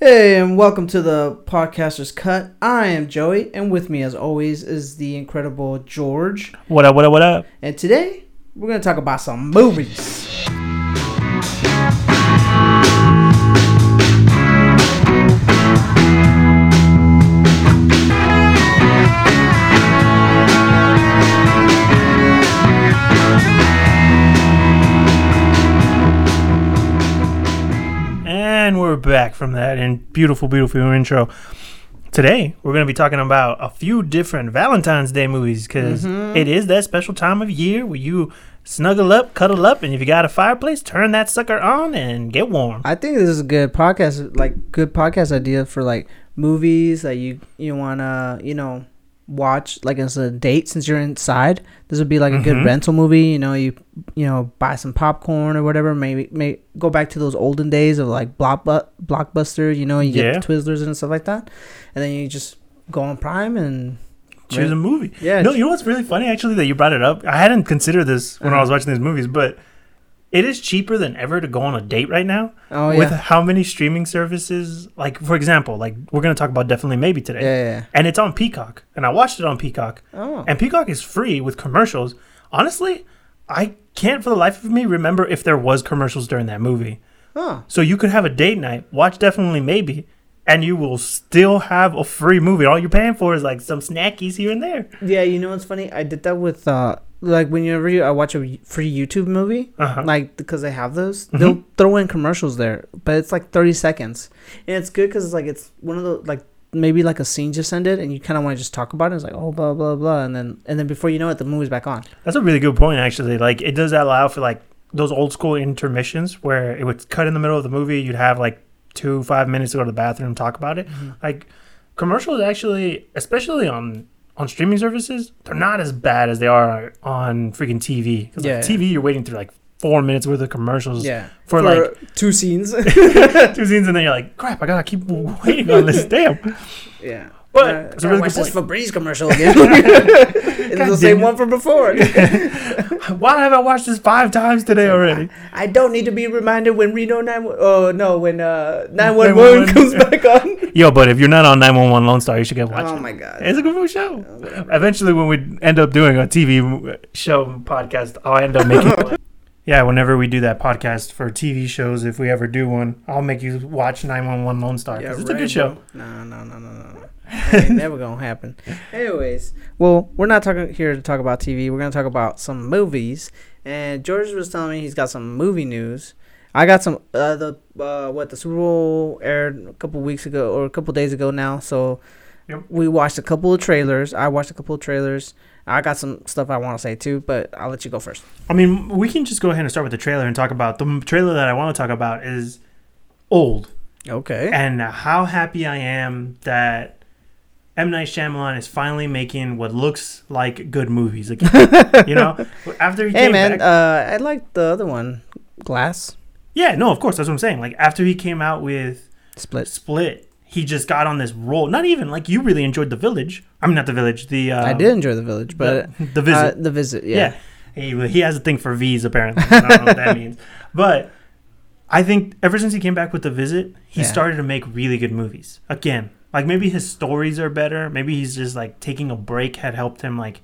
Hey, and welcome to the Podcaster's Cut. I am Joey, and with me, as always, is the incredible George. What up, what up, what up? And today, we're going to talk about some movies. We're back from that and beautiful, beautiful intro. Today, we're going to be talking about a few different Valentine's Day movies because mm-hmm. is that special time of year where you snuggle up, cuddle up, and if you got a fireplace, turn that sucker on and get warm. I think this is a good podcast, like, good podcast idea for, like, movies that you, you want to, you know, watch, like, as a date since you're inside. This would be, like, a good Mhm. rental movie. You know, you, you know, buy some popcorn or whatever. Maybe, may go back to those olden days of, like, block, blockbuster, you know, you get Yeah. Twizzlers and stuff like that. And then you just go on Prime and Choose a movie. Yeah. No, you know what's really funny actually that you brought it up? I hadn't considered this when I was Uh-huh. watching these movies, but it is cheaper than ever to go on a date right now. Oh yeah. with how many streaming services like for example like we're going to talk about definitely maybe today Yeah, yeah. and it's on peacock and i watched it on peacock. Oh. and peacock is free with commercials honestly i can't for the life of me remember if there was commercials during that movie Huh. so you could have a date night watch definitely maybe and you will still have a free movie all you're paying for is like some snackies here and there Yeah, you know what's funny? I did that with uh like whenever you, I watch a free YouTube movie, uh-huh like because they have those, Mhm. they'll throw in commercials there, but it's like thirty seconds, and it's good because it's like it's one of the like maybe like a scene just ended, and you kind of want to just talk about it. It's like oh blah blah blah, and then and then before you know it, the movie's back on. That's a really good point, actually. Like, it does allow for like those old school intermissions where it would cut in the middle of the movie. You'd have like two, five minutes to go to the bathroom, talk about it. Like, commercials actually, especially on on streaming services, they're not as bad as they are on freaking TV. 'Cause, like, Yeah. TV, you're waiting through like four minutes worth of commercials Yeah, for, like two scenes. two scenes, and then you're like, crap, I gotta keep waiting on this. Damn. yeah. But Uh, it's a really watch good this point. Febreze commercial again. it's God the same it. one from before. Why have I watched this five times today already? I don't need to be reminded when Reno 9 Oh no, when uh 911 911. comes back on. Yo, but if you're not on 911 Lone Star, you should get watching. Oh my god. It's a good show. Eventually, when we end up doing a TV show podcast, I'll end up making. Yeah, whenever we do that podcast for TV shows, if we ever do one, I'll make you watch 911 Lone Star. 'cause it's a good show. No, no, no, no, no. Ain't never gonna happen. Anyways, well, we're not talking here to talk about TV. We're gonna talk about some movies. And George was telling me he's got some movie news. I got some. Uh, the uh, what the Super Bowl aired a couple weeks ago or a couple days ago now. So Yep. we watched a couple of trailers. I watched a couple of trailers. I got some stuff I want to say too, but I'll let you go first. I mean, we can just go ahead and start with the trailer and talk about the trailer that I want to talk about is old Okay. and how happy I am that M Night Shyamalan is finally making what looks like good movies again. you know, after he Hey came man, back, uh, I like the other one, Glass yeah, no, of course, that's what I'm saying. Like after he came out with Split. Split, he just got on this roll. Not even like you really enjoyed The Village. I mean, not The Village. The uh, I did enjoy the village, but the, the visit. Uh, the visit, yeah. yeah. He, he has a thing for V's apparently. I don't know what that means, but I think ever since he came back with The Visit, he Yeah. started to make really good movies again. Like maybe his stories are better. Maybe he's just like taking a break had helped him like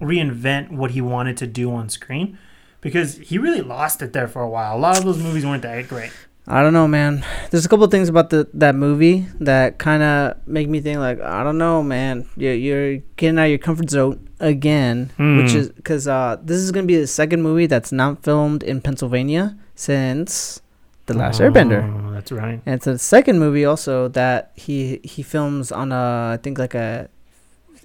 reinvent what he wanted to do on screen. Because he really lost it there for a while. A lot of those movies weren't that great. I don't know, man. There's a couple of things about the that movie that kind of make me think like I don't know, man. You're you're getting out of your comfort zone again, which Hmm. is because uh, this is gonna be the second movie that's not filmed in Pennsylvania since the Last Airbender. Oh, that's right. And it's the second movie also that he he films on a I think like a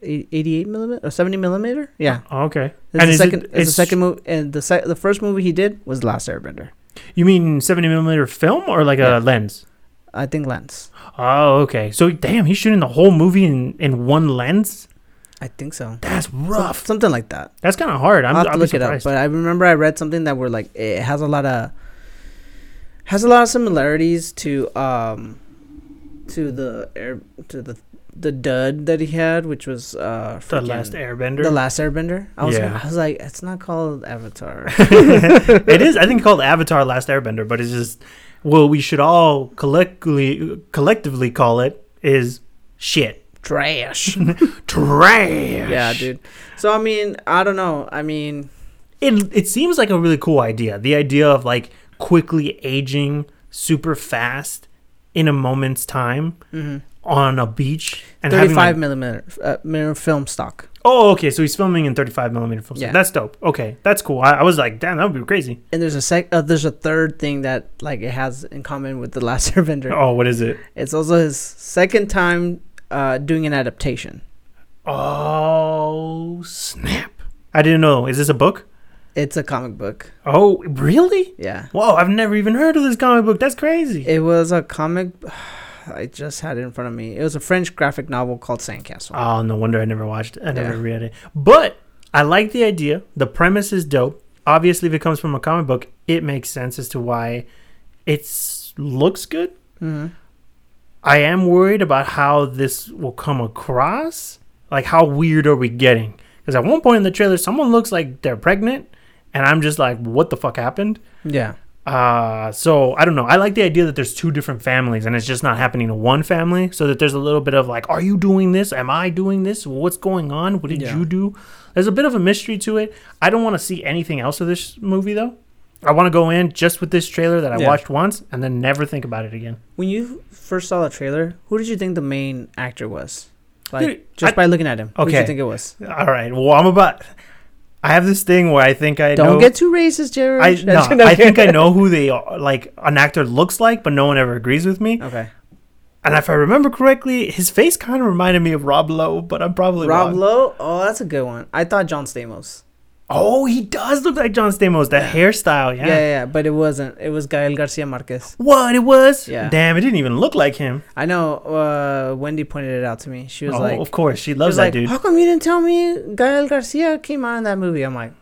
88 millimeter or 70 millimeter. Yeah, Oh, okay. it's And the is it- second. it's the second movie, and the sec- the first movie he did was The Last Airbender. You mean 70 millimeter film or like Yeah. a lens? I think lens. Oh, okay. So damn, he's shooting the whole movie in, in one lens. I think so. That's rough. Some- something like that. That's kind of hard. I'm, I'll have to look it up. But I remember I read something that were like it has a lot of has a lot of similarities to um to the air to the the dud that he had, which was uh The Last Airbender. the last Airbender. I was Yeah. I was like, it's not called Avatar. it is, I think, called Avatar: Last Airbender, but it's just well, we should all collectively collectively call it is shit, Trash. trash. yeah, dude. So I mean, I don't know. I mean, It it seems like a really cool idea. The idea of like quickly aging super fast in a moment's time mhm. On a beach and having thirty-five like, millimeter uh, mirror film stock. oh okay, so he's filming in 35 millimeter film. Yeah. That's dope. Okay, that's cool. I, I was like, damn, that would be crazy. And there's a sec. Uh, there's a third thing that like it has in common with the last Airbender. Oh, what is it? It's also his second time uh, doing an adaptation. Oh snap! I didn't know. Is this a book? It's a comic book. Oh, really? Yeah. Whoa, I've never even heard of this comic book. That's crazy. It was a comic. I just had it in front of me. It was a French graphic novel called Sandcastle. Oh, no wonder I never watched it. I never Yeah. read it. But I like the idea. The premise is dope. Obviously, if it comes from a comic book, it makes sense as to why it looks good. hmm I am worried about how this will come across. Like, how weird are we getting? Because at one point in the trailer, someone looks like they're pregnant, and I'm just like, what the fuck happened? Yeah. Uh, so I don't know. I like the idea that there's two different families and it's just not happening to one family. So that there's a little bit of like, are you doing this? Am I doing this? What's going on? What did Yeah. you do? There's a bit of a mystery to it. I don't want to see anything else of this movie though. I want to go in just with this trailer that I Yeah. watched once and then never think about it again. When you first saw the trailer, who did you think the main actor was? Like Dude, just I- by looking at him, who did you Okay. think it was? All right. Well, I'm about. I have this thing where I think I Don't know. get too racist, Jared. I no, I think I know who they are, like an actor looks like, but no one ever agrees with me. Okay. And if I remember correctly, his face kind of reminded me of Rob Lowe, but I'm probably wrong. Rob wrong. Lowe. Oh, that's a good one. I thought John Stamos. Oh, he does look like John Stamos. That hairstyle, Yeah. yeah. yeah, yeah, but it wasn't. It was Gael Garcia Marquez. What it was? Yeah. Damn, it didn't even look like him. I know. Uh, Wendy pointed it out to me. She was oh, like, of course, she she loves was that like, dude. how come you didn't tell me Gael Garcia came out in that movie? I'm like,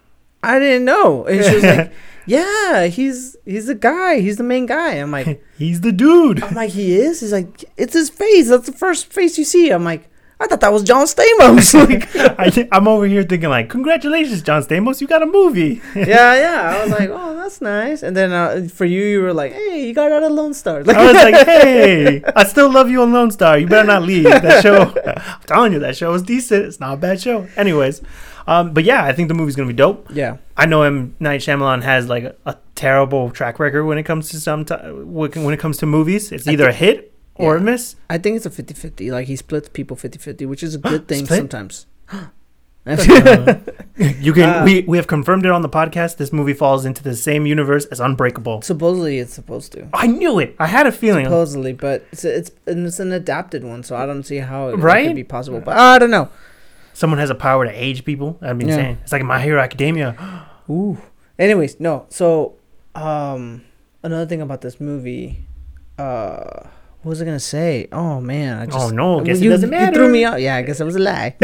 I didn't know. And she was like, yeah, he's he's the guy. He's the main guy. I'm like, He's the dude. I'm like, he is. He's like, it's his face. That's the first face you see. I'm like, I thought that was John Stamos. like, I, thi- I'm over here thinking like, congratulations, John Stamos, you got a movie. yeah, yeah. I was like, oh, that's nice. And then uh, for you, you were like, hey, you got out of Lone Star. Like, I was like, hey, I still love you on Lone Star. You better not leave. That show, I'm telling you, that show is decent. It's not a bad show. Anyways, um, but yeah, I think the movie's gonna be dope. yeah, I know M Night Shyamalan has like a, a terrible track record when it comes to some ti when it comes to movies. It's either a hit or a miss. I think it's a 50-50. Like he splits people 50-50, which is a good thing Split? sometimes. You can Uh, we we have confirmed it on the podcast. This movie falls into the same universe as Unbreakable. Supposedly, it's supposed to. I knew it. I had a feeling. Supposedly, but it's it's and it's an adapted one, so I don't see how it, Right? could be possible. But I don't know. Someone has a power to age people. I've been Yeah. saying it's like My Hero Academia. Ooh. Anyways, no. So, um, another thing about this movie, uh, what was I gonna say? Oh man, I just oh no, guess you, it doesn't matter. you threw me out. Yeah, I guess it was a lie.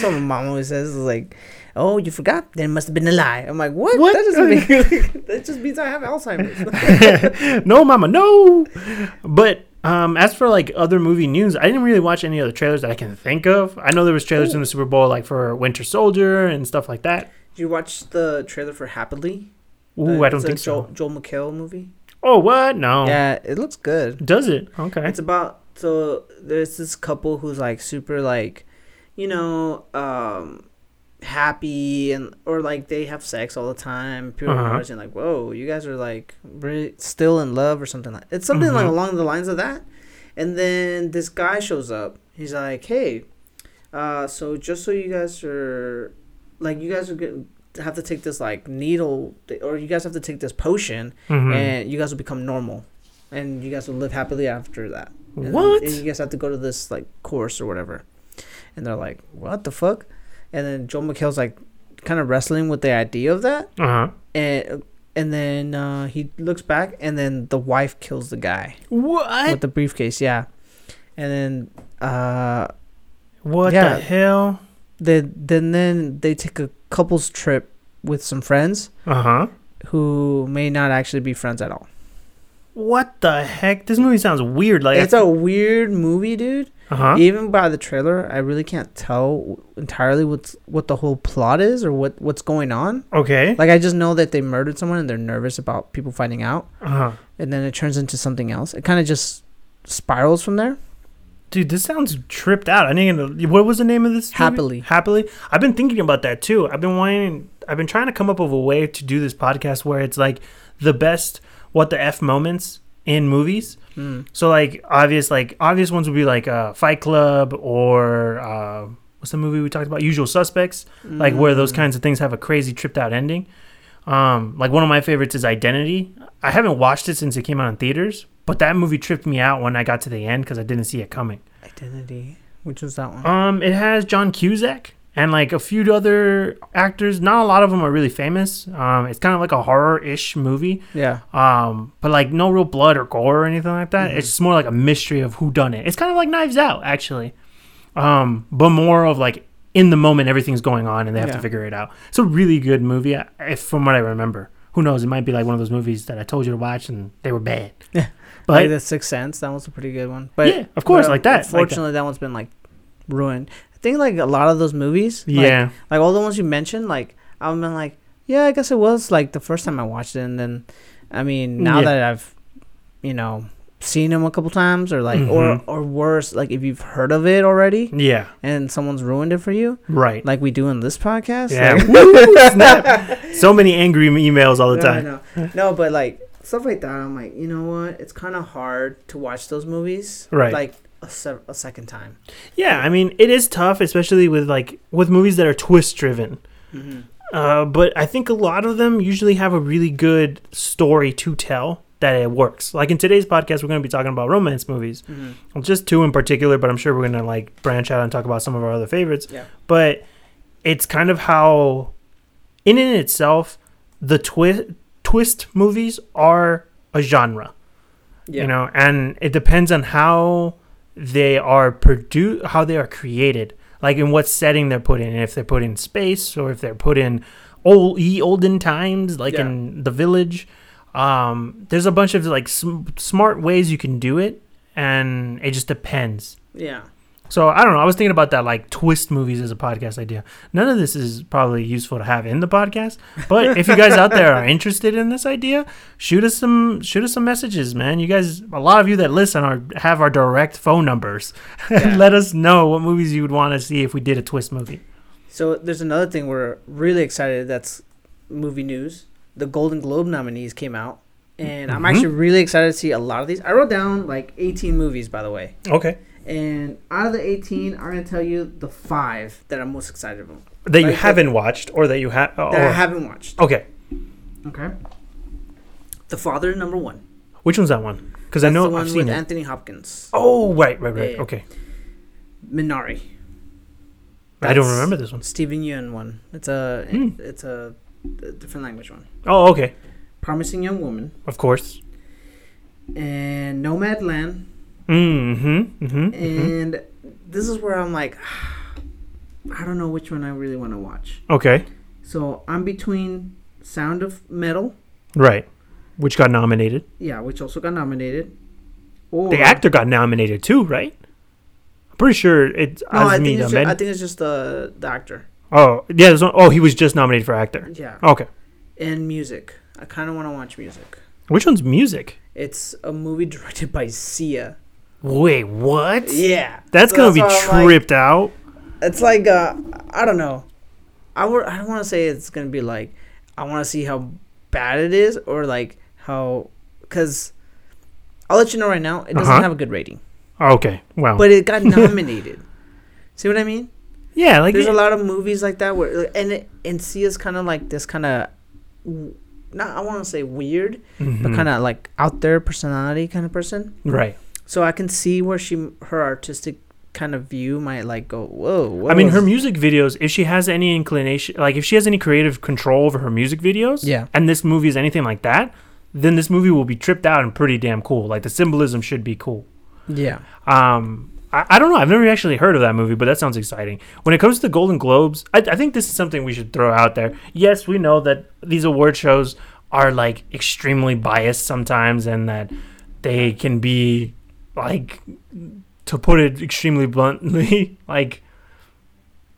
so my mom always says is like, "Oh, you forgot? Then it must have been a lie." I'm like, "What? What? That doesn't mean that just means I have Alzheimer's." no, mama, no. But um, as for like other movie news, I didn't really watch any other trailers that I can think of. I know there was trailers in the Super Bowl like for Winter Soldier and stuff like that. Did you watch the trailer for Happily? Ooh, The- I don't think Joel, so. Joel McHale movie. Oh, what? No. Yeah, it looks good. Does it? Okay. It's about so there's this couple who's like super like, you know, um, happy and or like they have sex all the time. People are Uh-huh. watching like, whoa, you guys are like really still in love or something like. It's something like Mhm. along the lines of that. And then this guy shows up. He's like, hey, uh, so just so you guys are like, you guys are going have to take this like needle or you guys have to take this potion Mhm. and you guys will become normal and you guys will live happily after that and, What? and you guys have to go to this like course or whatever and they're like what the fuck and then joel mchale's like kind of wrestling with the idea of that Uh huh. and and then uh, he looks back and then the wife kills the guy What? with the briefcase yeah and then uh What Yeah. the hell? then then then they take a couple's trip with some friends Uh huh. who may not actually be friends at all what the heck? This movie sounds weird. Like It's a weird movie, dude. uh huh. Even by the trailer, I really can't tell entirely what's what the whole plot is or what what's going on. Okay. Like I just know that they murdered someone and they're nervous about people finding out, Uh huh. and then it turns into something else. It kind of just spirals from there. Dude, this sounds tripped out. I didn't. What was the name of this? movie? Happily. Happily. I've been thinking about that too. I've been wanting. I've been trying to come up with a way to do this podcast where it's like the best what the f moments in movies. Mm. So like obvious like obvious ones would be like uh, Fight Club or uh, what's the movie we talked about? Usual Suspects. Like where those Mm. kinds of things have a crazy tripped out ending. Um, like one of my favorites is Identity. I haven't watched it since it came out in theaters, but that movie tripped me out when I got to the end because I didn't see it coming. Identity. Which was that one? Um, it has John Cusack and like a few other actors. Not a lot of them are really famous. Um, it's kind of like a horror-ish movie. yeah. Um, but like no real blood or gore or anything like that. Mhm. It's just more like a mystery of who done it. It's kind of like Knives Out actually. Um, but more of like in the moment everything's going on and they have Yeah. to figure it out. It's a really good movie if from what I remember. Who knows? It might be like one of those movies that I told you to watch and they were bad. Yeah. But like the Sixth Sense. That was a pretty good one. But yeah, of course, but, like that. like that. That. one's been like ruined. I think like a lot of those movies. like- yeah. Like, all the ones you mentioned, like I've been like, yeah, I guess it was like the first time I watched it, and then, I mean, now Yeah. that I've, you know, seen them a couple times, or like, or Mhm. or worse, like if you've heard of it already Yeah. and someone's ruined it for you, Right. like we do in this podcast. Yeah. like- So many angry emails all the no, time. no, no, but like stuff like that, I'm like, you know what? It's kind of hard to watch those movies, Right. Like a, se- a second time. Yeah, I mean, it is tough, especially with like with movies that are twist driven. Mm-hmm. Uh, but I think a lot of them usually have a really good story to tell that it works. Like in today's podcast, we're going to be talking about romance movies, Mm-hmm. well, just two in particular. But I'm sure we're going to like branch out and talk about some of our other favorites. Yeah. But it's kind of how, in and itself, the twist twist movies are a genre. Yeah. you know and it depends on how they are produced how they are created like in what setting they're put in and if they're put in space or if they're put in old ye olden times like Yeah. in the village um there's a bunch of like sm- smart ways you can do it and it just depends Yeah. So I don't know. I was thinking about that, like twist movies as a podcast idea. None of this is probably useful to have in the podcast. But if you guys out there are interested in this idea, shoot us some shoot us some messages, man. You guys, a lot of you that listen are have our direct phone numbers. Yeah. Let us know what movies you would want to see if we did a twist movie. So there's another thing we're really excited. That's movie news. The Golden Globe nominees came out, and I'm Mhm. actually really excited to see a lot of these. I wrote down like 18 movies, by the way. Okay. And out of the 18, I'm gonna tell you the five that I'm most excited about That you Like, haven't watched or that you have. Oh, that I haven't watched. okay. Okay. The Father, number one. Which one's that one? Because I know the one I've seen with it. Anthony Hopkins. oh, right, right, right. Yeah. Okay. Minari. I don't remember this one. Steven Yeun one. It's a Hmm. it's a, a different language one. Oh, okay. Promising Young Woman Of course. and Nomadland. Mm-hmm. Mm-hmm. mm-hmm. And this is where I'm like, I don't know which one I really want to watch. Okay. So I'm between Sound of Metal, Right. Which got nominated. yeah, which also got nominated. Or The actor got nominated too, right? I'm pretty sure it's No, I Azmi think, it's ju- I think it's just the the actor. oh, yeah. there's one- Oh, he was just nominated for actor. Yeah, Okay. and music. I kind of want to watch music. Which one's music? It's a movie directed by Sia. Wait, what? Yeah, That's So gonna be why I'm like- tripped out. it's like uh, I don't know. I would I don't want to say it's gonna be like I want to see how bad it is or like how because I'll let you know right now it doesn't Uh-huh. have a good rating, Okay. Wow. but it got nominated. See what I mean? yeah, like There's it- a lot of movies like that where and it, and Sia's kind of like this kind of not I want to say weird, but Mhm. kind of like out there personality kind of person. right. So I can see where she her artistic kind of view might like go whoa. whoa I mean, her music videos. If she has any inclination, like if she has any creative control over her music videos, Yeah. and this movie is anything like that, then this movie will be tripped out and pretty damn cool. Like the symbolism should be cool. yeah. Um, I, I don't know. I've never actually heard of that movie, but that sounds exciting. When it comes to the Golden Globes, I, I think this is something we should throw out there. Yes, we know that these award shows are like extremely biased sometimes and that they can be like to put it extremely bluntly like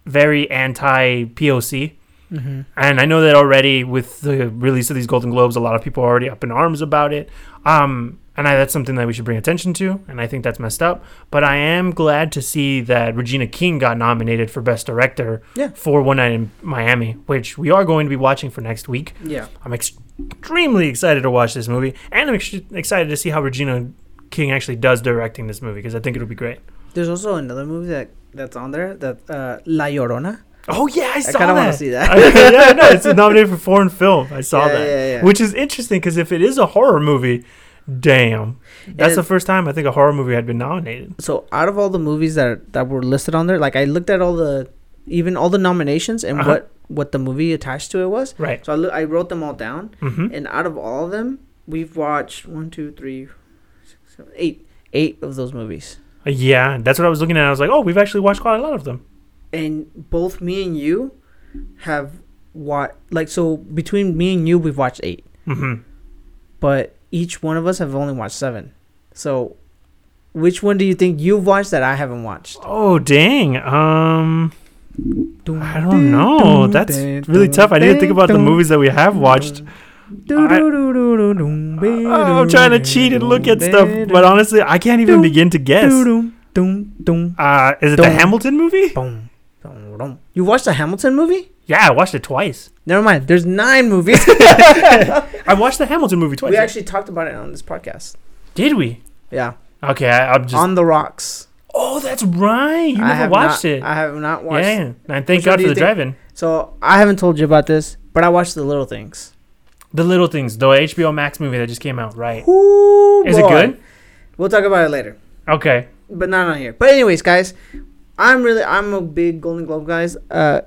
very anti POC. Mm-hmm. And I know that already with the release of these Golden Globes, a lot of people are already up in arms about it. Um, and I, that's something that we should bring attention to. And I think that's messed up. But I am glad to see that Regina King got nominated for Best Director Yeah. for One Night in Miami, which we are going to be watching for next week. Yeah. I'm ex- extremely excited to watch this movie. And I'm ex- excited to see how Regina King actually does directing this movie because I think it'll be great. There's also another movie that that's on there that uh, La Llorona. Oh, yeah, I I saw kind of want to see that. I- yeah, no, it's nominated for foreign film. I saw Yeah, that, yeah, yeah. which is interesting because if it is a horror movie, damn, that's And- the first time I think a horror movie had been nominated. so out of all the movies that that were listed on there, like I looked at all the even all the nominations and Uh-huh. what what the movie attached to it was. Right. So I loo- I wrote them all down, Mm-hmm. and out of all of them, we've watched one, two, three, eight, eight of those movies. Yeah, that's what I was looking at. I was like, oh, we've actually watched quite a lot of them. and both me and you have watched like so between me and you we've watched eight Mm-hmm. but each one of us have only watched seven so which one do you think you've watched that i haven't watched Oh, dang. Um, I don't know. That's really tough. I didn't think about the movies that we have watched. Oh, I'm trying to cheat and look at stuff, but honestly, I can't even begin to guess. Uh, is it the Hamilton movie? Boom, boom, boom. You watched the Hamilton movie? Yeah, I watched it twice. Never mind. There's nine movies. I watched the Hamilton movie twice. we actually talked about it on this podcast. Did we? Yeah, Okay, I, I'm just. on the rocks. oh, that's right. You I never watched not, it. I have not watched. yeah, and thank Which God for the think? drive-in. So I haven't told you about this, but I watched the little things. The Little Things, the HBO Max movie that just came out, right? Ooh, Is it boy. good? We'll talk about it later, Okay. but not on here. But anyways, guys, I'm really I'm a big Golden Globe guys. Uh,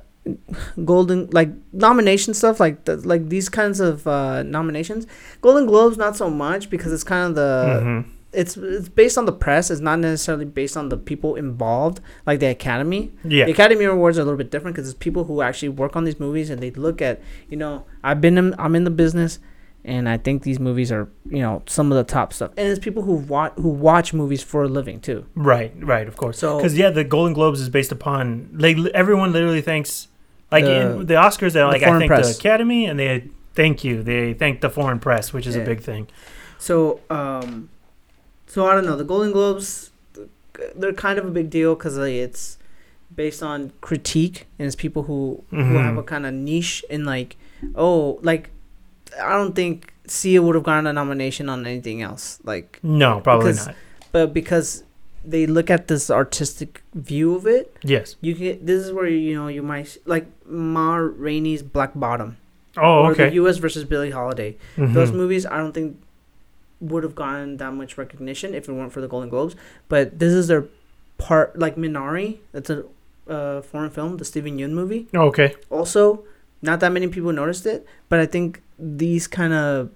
Golden like nomination stuff like the, like these kinds of uh, nominations. Golden Globes not so much because it's kind of the Mhm. It's it's based on the press. It's not necessarily based on the people involved, like the Academy. Yeah. The Academy Awards are a little bit different because it's people who actually work on these movies and they look at, you know, I've been in, I'm in the business, and I think these movies are, you know, some of the top stuff. And it's people who watch who watch movies for a living too. Right, right, of course. So Because yeah, the Golden Globes is based upon like everyone literally thanks like The- in the Oscars. They like I think press. the Academy and they thank you. They thank the foreign press, which is Yeah. a big thing. so um, so I don't know. The Golden Globes, they're kind of a big deal because like, it's based on critique and it's people who who Mhm. have a kind of niche in like, oh, like I don't think Sia would have gotten a nomination on anything else. Like No, probably Because- not. but because they look at this artistic view of it, Yes. you can. This is where you know you might like Ma Rainey's Black Bottom Oh, or okay. the U.S. versus Billie Holiday. Mhm. Those movies, I don't think would have gotten that much recognition if it weren't for the Golden Globes. But this is their part, like Minari. That's a uh, foreign film, the Steven Yeun movie. Oh, okay. Also, not that many people noticed it, but I think these kind of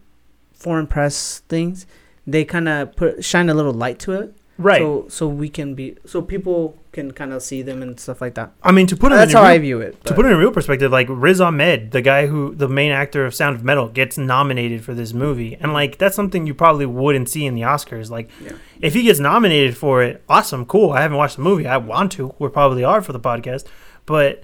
foreign press things, they kind of put shine a little light to it. Right. So so we can be so people can kind of see them and stuff like that. I mean, to put it That's in how real, I view it. to but- put it in real perspective, like Riz Ahmed, the guy who the main actor of Sound of Metal, gets nominated for this movie, and like that's something you probably wouldn't see in the Oscars. Like, Yeah. if he gets nominated for it, awesome, cool. I haven't watched the movie. I want to. We probably are for the podcast, but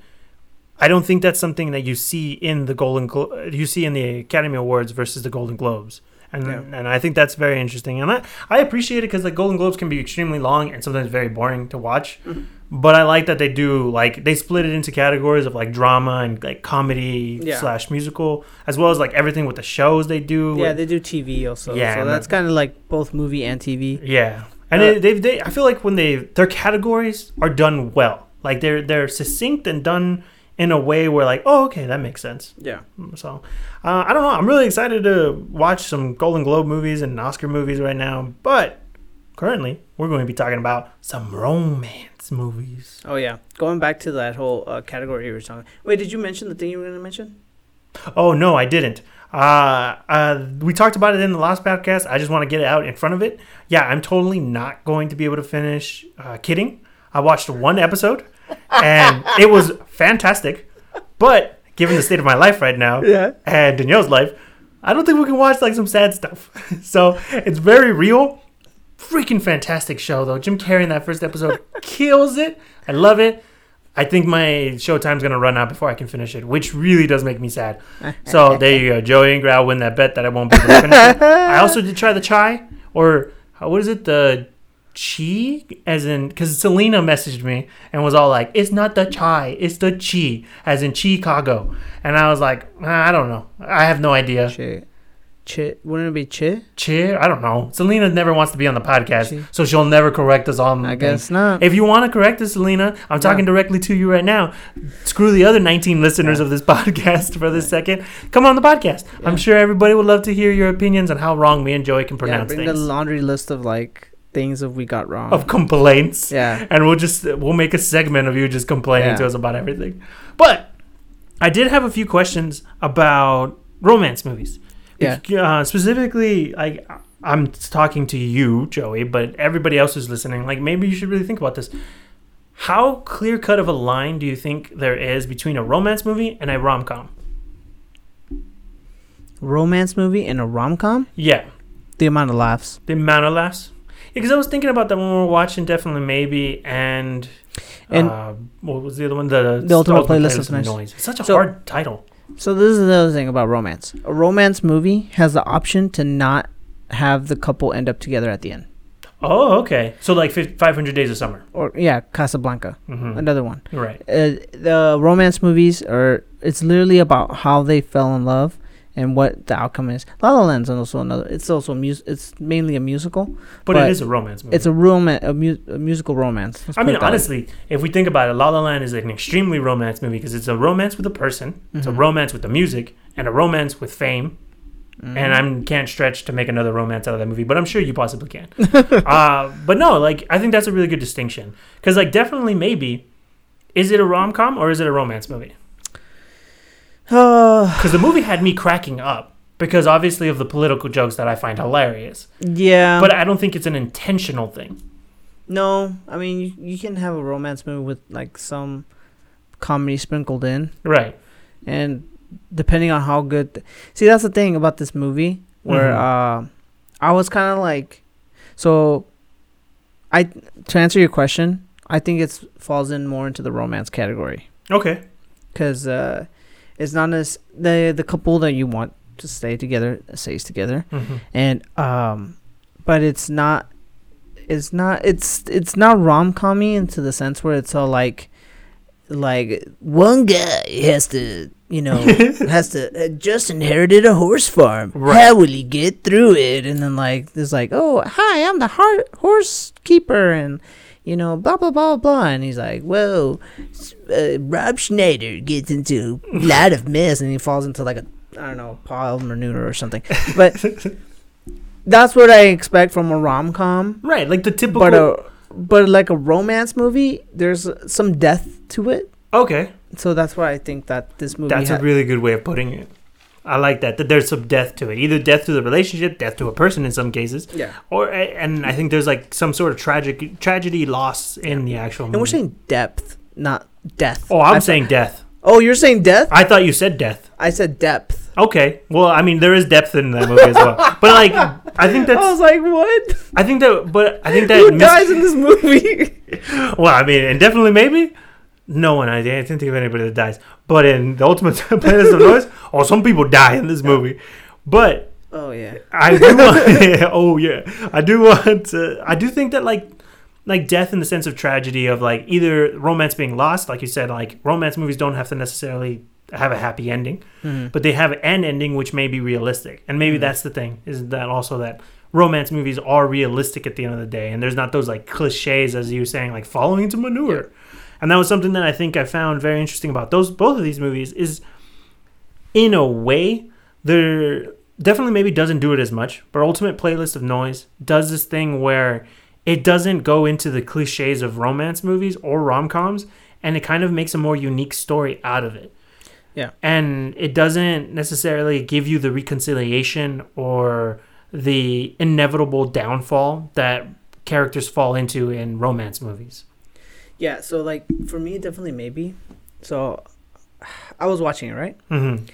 I don't think that's something that you see in the Golden Glo- you see in the Academy Awards versus the Golden Globes. And, Yeah. and I think that's very interesting, and I, I appreciate it because the Golden Globes can be extremely long and sometimes very boring to watch. Mhm. But I like that they do like they split it into categories of like drama and like comedy Yeah. slash musical, as well as like everything with the shows they do. Yeah, they do TV also. Yeah, so that's kind of like both movie and TV. yeah, and Uh, they they I feel like when they their categories are done well, like they're they're succinct and done in a way where like oh okay that makes sense. Yeah. So uh, I don't know. I'm really excited to watch some Golden Globe movies and Oscar movies right now, but currently we're going to be talking about some romance movies. Oh yeah. Going back to that whole uh, category you were talking. Wait, did you mention the thing you were gonna mention? Oh no, I didn't. Uh, uh, we talked about it in the last podcast. I just want to get it out in front of it. Yeah, I'm totally not going to be able to finish. Uh, kidding. I watched one episode, and it was fantastic. But given the state of my life right now Yeah. and Danielle's life, I don't think we can watch like some sad stuff. so it's very real. Freaking fantastic show though. Jim Carrey in that first episode kills it. I love it. I think my showtime's gonna run out before I can finish it, which really does make me sad. So there you go. Joey and Grau win that bet that I won't be able to finish it. I also did try the chai, or what is it? The chi, as in because Selena messaged me and was all like, "It's not the chai, it's the chi, as in Chicago." And I was like, "Ah, "I don't know. I have no idea." Chi. Chi. Wouldn't it be chi? Chi, I don't know. Selena never wants to be on the podcast, Chi. so she'll never correct us on. I things. guess not. If you want to correct us, Selena, I'm talking directly to you right now. Screw the other 19 listeners of this podcast for this second. Come on the podcast. I'm sure everybody would love to hear your opinions on how wrong me and Joey can yeah, pronounce bring the laundry list of like things that we got wrong. of complaints. yeah. And we'll just we'll make a segment of you just complaining Yeah. to us about everything. But I did have a few questions about romance movies. Yeah. Uh, specifically, like I'm talking to you, Joey, but everybody else who's listening, like maybe you should really think about this. How clear cut of a line do you think there is between a romance movie and a rom com? Romance movie and a rom com. Yeah, The amount of laughs. the amount of laughs. Because I was thinking about that when we were watching Definitely Maybe and And- uh, what was the other one? The, The Ultimate Playlist of Noise. It's such a So- hard title. So this is the other thing about romance. A romance movie has the option to not have the couple end up together at the end. Oh, okay. So like fif- 500 Days of Summer. Or yeah, Casablanca, mm-hmm. another one. Right. Uh, the romance movies are it's literally about how they fell in love and what the outcome is. La La Land's also another. It's also mus- It's mainly a musical. But, But it is a romance movie. It's a roman a, mu- a musical romance. Let's I mean, that way. honestly, if we think about it, La La Land is an extremely romance movie because it's a romance with a person, it's a Mhm. romance with the music, and a romance with fame. Mhm. And I can't stretch to make another romance out of that movie, but I'm sure you possibly can. uh, but no, like I think that's a really good distinction because, like, definitely maybe, is it a rom com or is it a romance movie? Uh, Because the movie had me cracking up because obviously of the political jokes that I find hilarious, yeah. but I don't think it's an intentional thing. no, I mean you, you can have a romance movie with like some comedy sprinkled in. Right. and depending on how good th- see that's the thing about this movie where Mhm. uh i was kind of like so i to answer your question i think it falls in more into the romance category Okay. because uh it's not as the the couple that you want to stay together stays together. Hmm and um but it's not it's not it's it's not rom-commy into the sense where it's all like like one guy has to you know has to uh, just inherited a horse farm. Right. how will he get through it? And then like there's like oh hi i'm the har- horse keeper. And you know blah blah blah blah and he's like whoa uh, rob schneider gets into a lot of mess and he falls into like a i don't know pile of manure or something but that's what I expect from a rom com. Right, like the typical. But a but like a romance movie, there's some death to it. okay, So that's why I think that this movie. that's ha- a really good way of putting it. I like that. That there's some death to it. Either death to the relationship, death to a person in some cases, yeah. or and I think there's like some sort of tragic tragedy loss in the actual. Movie. And we're saying depth, not death. Oh, I'm I- saying death. Oh, you're saying death? I thought you said death. I said depth. Okay, well, I mean there is depth in that movie as well. But like, I think that's. I was like, what? I think that. But I think that. Who mis- dies in this movie? Well, I mean, and definitely maybe. No one. I didn't think of anybody that dies. But in the Ultimate Playlist of Noise, oh, some people die in this movie. But oh yeah. I do want. oh yeah, I do want. To, I do think that like, like death in the sense of tragedy of like either romance being lost, like you said, like romance movies don't have to necessarily have a happy ending, Mhm. but they have an ending which may be realistic, and maybe Mhm. that's the thing is that also that romance movies are realistic at the end of the day, and there's not those like cliches as you were saying like falling into manure, and that was something that I think I found very interesting about those both of these movies is, in a way, they're definitely maybe doesn't do it as much, but Ultimate Playlist of Noise does this thing where it doesn't go into the cliches of romance movies or rom coms, and it kind of makes a more unique story out of it. Yeah. And it doesn't necessarily give you the reconciliation or the inevitable downfall that characters fall into in romance movies. Yeah. So like for me, definitely maybe. So I was watching it right, Mm-hmm.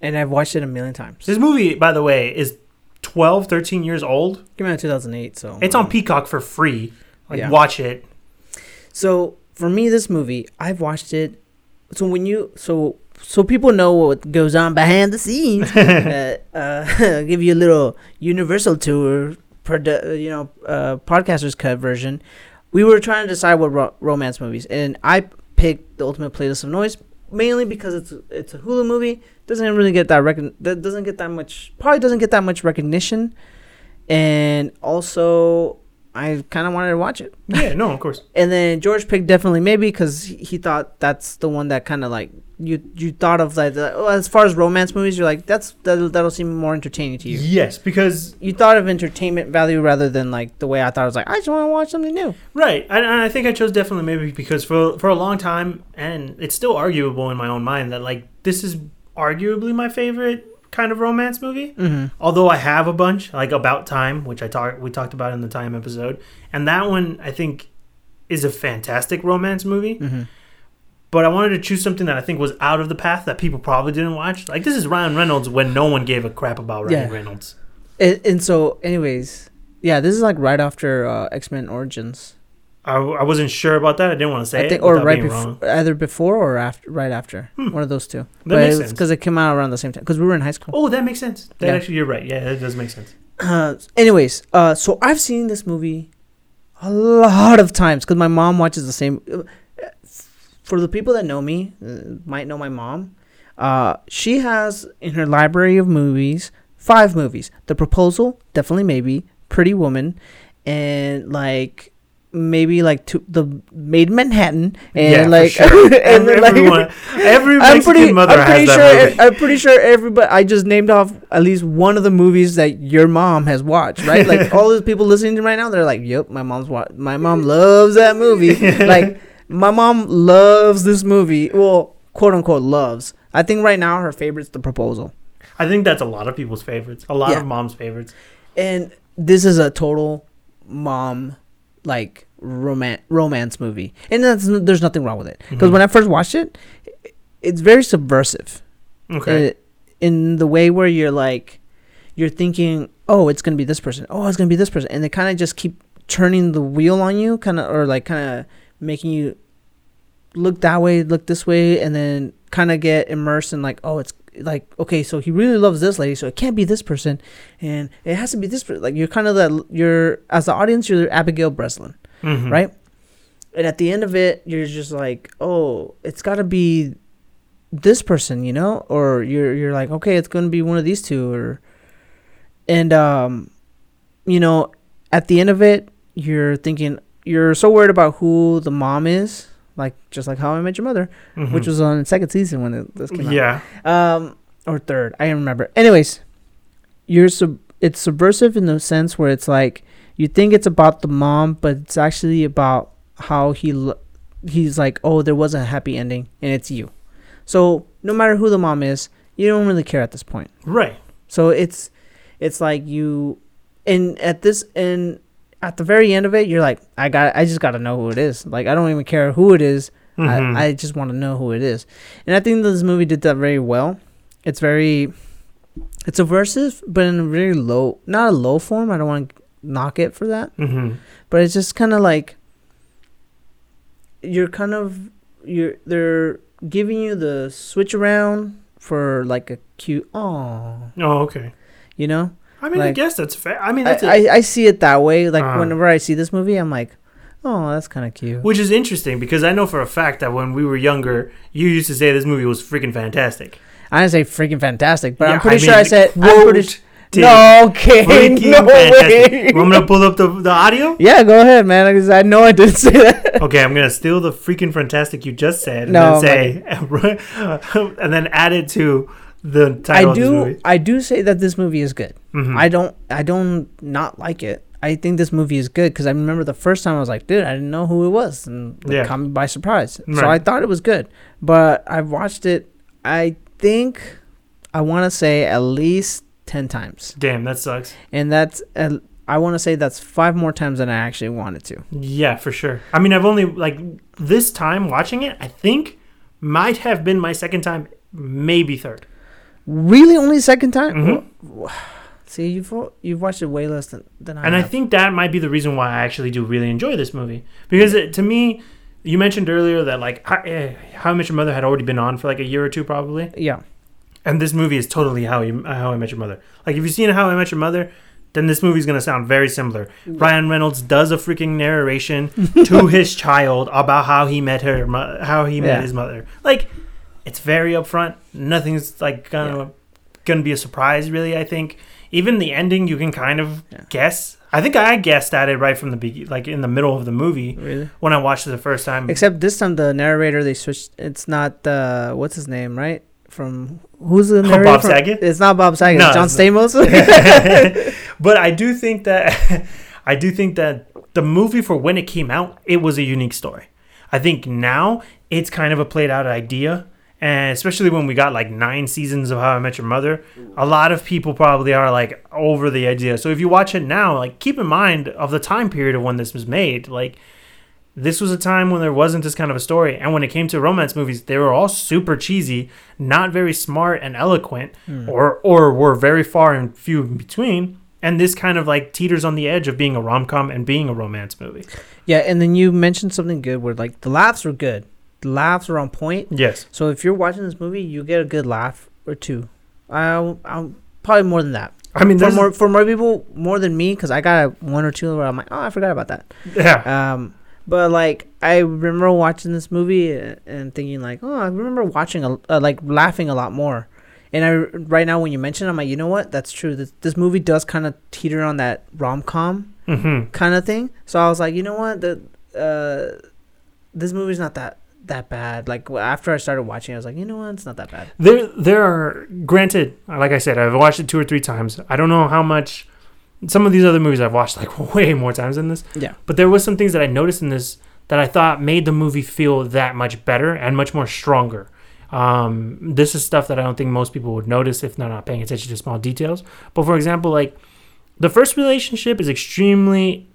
and I've watched it a million times. This movie, by the way, is 12, 13 years old. Came out in 2008, so It's on Peacock for free. Like, Yeah. watch it. So for me, this movie, I've watched it. So when you so so people know what goes on behind the scenes, uh, uh, give you a little Universal tour, produ- you know, uh, podcasters cut version. We were trying to decide what ro- romance movies, and I picked the Ultimate Playlist of Noise mainly because it's it's a Hulu movie. Doesn't really get that recon- that doesn't get that much probably doesn't get that much recognition, and also I kind of wanted to watch it. Yeah, no, of course. And then George picked definitely maybe because he, he thought that's the one that kind of like you you thought of like the, oh, as far as romance movies you're like that's that'll, that'll seem more entertaining to you. Yes, because You thought of entertainment value rather than like the way I thought it was like I just want to watch something new. right, and and I think I chose definitely maybe because for for a long time, and it's still arguable in my own mind that like this is arguably my favorite kind of romance movie. Mm-hmm. Although I have a bunch, like About Time, which I talked we talked about in the Time episode, and that one I think is a fantastic romance movie. Mm-hmm. But I wanted to choose something that I think was out of the path that people probably didn't watch. Like this is Ryan Reynolds when no one gave a crap about Ryan Yeah. Reynolds. And, and so, anyways, yeah, this is like right after uh, X Men Origins. I, I wasn't sure about that. I didn't want to say I think, or right before, either before or after, right after, Hmm. one of those two. That but makes sense. because it came out around the same time because we were in high school. Oh, that makes sense. That Yeah. actually, you're right. Yeah, that does make sense. Uh, anyways, uh, so I've seen this movie a lot of times because my mom watches the same. For the people that know me, uh, might know my mom. Uh, she has in her library of movies five movies: The Proposal, definitely maybe, Pretty Woman, and like maybe like two, the Made Manhattan, and yeah, like, sure. and like- everyone, every I'm pretty, mother I'm has pretty that sure. movie. I'm pretty sure everybody. I just named off at least one of the movies that your mom has watched, right? Like all those people listening to right now, they're like, "Yep, my mom's wa- My mom loves that movie. like my mom loves this movie. Well, quote unquote loves. I think right now her favorite's The Proposal, I think that's a lot of people's favorites. A lot Yeah. of moms' favorites. and this is a total mom like romance romance movie, and that's there's nothing wrong with it because Mhm. when I first watched it, it's very subversive. Okay. uh, in the way where you're like you're thinking oh it's gonna be this person oh it's gonna be this person and they kind of just keep turning the wheel on you kind of or like kind of making you look that way look this way and then kind of get immersed in like oh it's like okay so he really loves this lady so it can't be this person and it has to be this person like you're kind of that you're as the audience you're abigail breslin Mhm. right? And at the end of it, you're just like, oh, it's got to be this person, you know, or you're you're like, okay, it's gonna be one of these two, or, and um, you know, at the end of it, you're thinking you're so worried about who the mom is, like just like How I Met Your Mother, Mhm. which was on the second season when it, this came out yeah. um or third i don't remember anyways you're sub it's subversive in the sense where it's like you think it's about the mom but it's actually about how he lo- he's like oh there was a happy ending and it's you so no matter who the mom is you don't really care at this point Right. so it's it's like you and at this and at the very end of it you're like i got i just got to know who it is like i don't even care who it is Mhm. I, I just want to know who it is. And I think this movie did that very well. It's very, it's subversive, but in a very low, not a low form. I don't want to knock it for that, Mhm. but it's just kind of like you're kind of you're they're giving you the switch around for like a cute oh Oh, okay. you know I mean, I guess that's fair. I mean, I, that's a- I, I see it that way like Uh. whenever i see this movie i'm like oh that's kind of cute which is interesting because I know for a fact that when we were younger, you used to say this movie was freaking fantastic. i didn't say freaking fantastic but Yeah, i'm pretty I sure i said i'm quote No, okay, no fantastic. way. Me to pull up the, the audio? Yeah, go ahead, man. Because I know I didn't say that. Okay, I'm gonna steal the freaking fantastic you just said and No, then say, and then add it to the title I do. movie. I do say that this movie is good. Mhm. I don't. I don't not like it. I think this movie is good because I remember the first time I was like, dude, I didn't know who it was, and it Yeah. caught me by surprise. So I thought it was good, but I've watched it. I think I want to say at least ten times, Damn, that sucks. and that's. Uh, I want to say that's five more times than I actually wanted to. Yeah, for sure. I mean, I've only like this time watching it. I think might have been my second time, maybe third. Really, only second time? Mhm. See, you've you've watched it way less than than I. and I think that might be the reason why I actually do really enjoy this movie because it, to me, you mentioned earlier that like How, eh, How I Met Your Mother had already been on for like a year or two probably, yeah, and this movie is totally How you, How I Met Your Mother. Like if you've seen How I Met Your Mother, then this movie's gonna sound very similar. Ryan Reynolds does a freaking narration to his child about how he met her, how he met Yeah. his mother. Like it's very upfront. Nothing's like gonna gonna be a surprise really. I think even the ending you can kind of Yeah. guess. I think I guessed at it right from the beginning, like in the middle of the movie really. when I watched it the first time. Except this time the narrator they switched. It's not uh, what's his name, right? From who's the Oh, narrator? Bob from- Saget? It's not Bob Saget. No, it's John Stamos. but I do think that I do think that the movie for when it came out, it was a unique story. I think now it's kind of a played out idea, and especially when we got like nine seasons of How I Met Your Mother, a lot of people probably are like over the idea. So if you watch it now, like keep in mind of the time period of when this was made, like. This was a time when there wasn't this kind of a story, and when it came to romance movies, they were all super cheesy, not very smart and eloquent, Hmm. or or were very far and few in between. And this kind of like teeters on the edge of being a rom com and being a romance movie. yeah, and then you mentioned something good where like the laughs were good. Laughs were on point. Yes. So if you're watching this movie, you get a good laugh or two. I'll, I'll probably more than that. I mean, For more for more people, more than me, because I got a one or two where I'm like, oh, I forgot about that. yeah. Um, but like I remember watching this movie and thinking like, oh, I remember watching a uh, like laughing a lot more. And I right now when you mention, it, I'm like, you know what? That's true. This this movie does kind of teeter on that rom com hmm kind of thing. So I was like, you know what? The uh, this movie's not that that bad. Like after I started watching, I was like, you know what? It's not that bad. There, there are granted, like I said, I've watched it two or three times. I don't know how much. Some of these other movies I've watched like way more times than this. Yeah. But there was some things that I noticed in this that I thought made the movie feel that much better and much more stronger. Um, this is stuff that I don't think most people would notice if they're not paying attention to small details. But for example, like the first relationship is extremely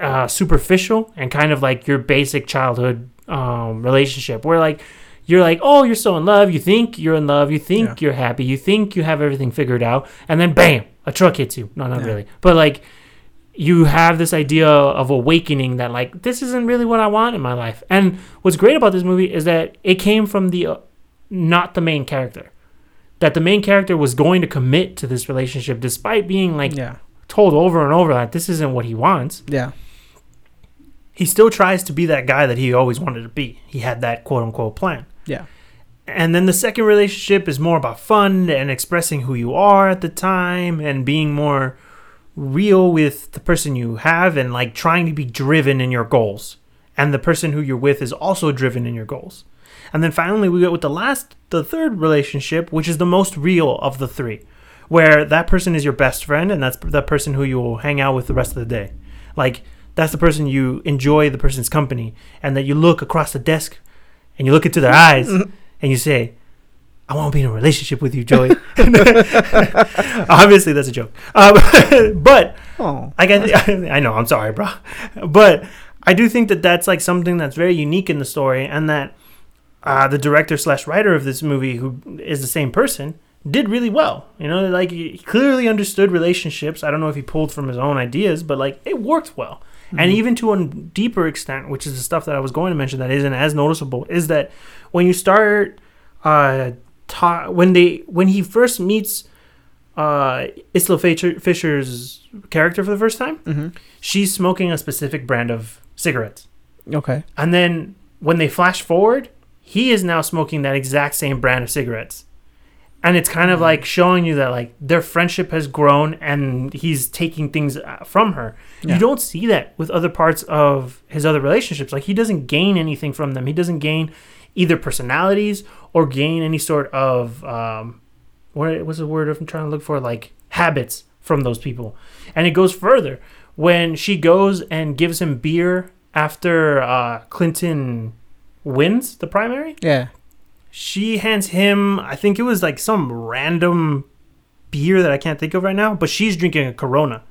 uh, superficial and kind of like your basic childhood um, relationship, where like you're like, oh, you're so in love, you think you're in love, you think Yeah. you're happy, you think you have everything figured out, and then bam, a truck hits you. No, not Yeah. really, but like you have this idea of awakening that like this isn't really what I want in my life. And what's great about this movie is that it came from the uh, not the main character. That the main character was going to commit to this relationship despite being like yeah. told over and over that this isn't what he wants. Yeah. He still tries to be that guy that he always wanted to be. He had that quote unquote plan. Yeah. And then the second relationship is more about fun and expressing who you are at the time and being more real with the person you have and like trying to be driven in your goals. And the person who you're with is also driven in your goals. And then finally we get with the last the third relationship, which is the most real of the three, where that person is your best friend and that's the person who you will hang out with the rest of the day. Like that's the person you enjoy the person's company and that you look across the desk and you look into their eyes and you say, I want to be in a relationship with you, Joey. Obviously, that's a joke. Um, but Oh. I get, I know, I'm sorry, bro. But I do think that that's like something that's very unique in the story, and that uh, the director slash writer of this movie, who is the same person, did really well. You know, like he clearly understood relationships. I don't know if he pulled from his own ideas, but like it worked well. And even to a deeper extent, which is the stuff that I was going to mention that isn't as noticeable, is that when you start, uh, ta- when they when he first meets uh, Isla Fisher- Fisher's character for the first time, hmm she's smoking a specific brand of cigarettes. Okay. And then when they flash forward, he is now smoking that exact same brand of cigarettes. And it's kind of like showing you that like their friendship has grown and he's taking things uh, from her. Yeah. You don't see that with other parts of his other relationships. Like he doesn't gain anything from them. He doesn't gain either personalities or gain any sort of um what was the word I'm trying to look for like habits from those people. And it goes further when she goes and gives him beer after uh, Clinton wins the primary. Yeah. She hands him, I think it was like some random beer that I can't think of right now, but she's drinking a Corona.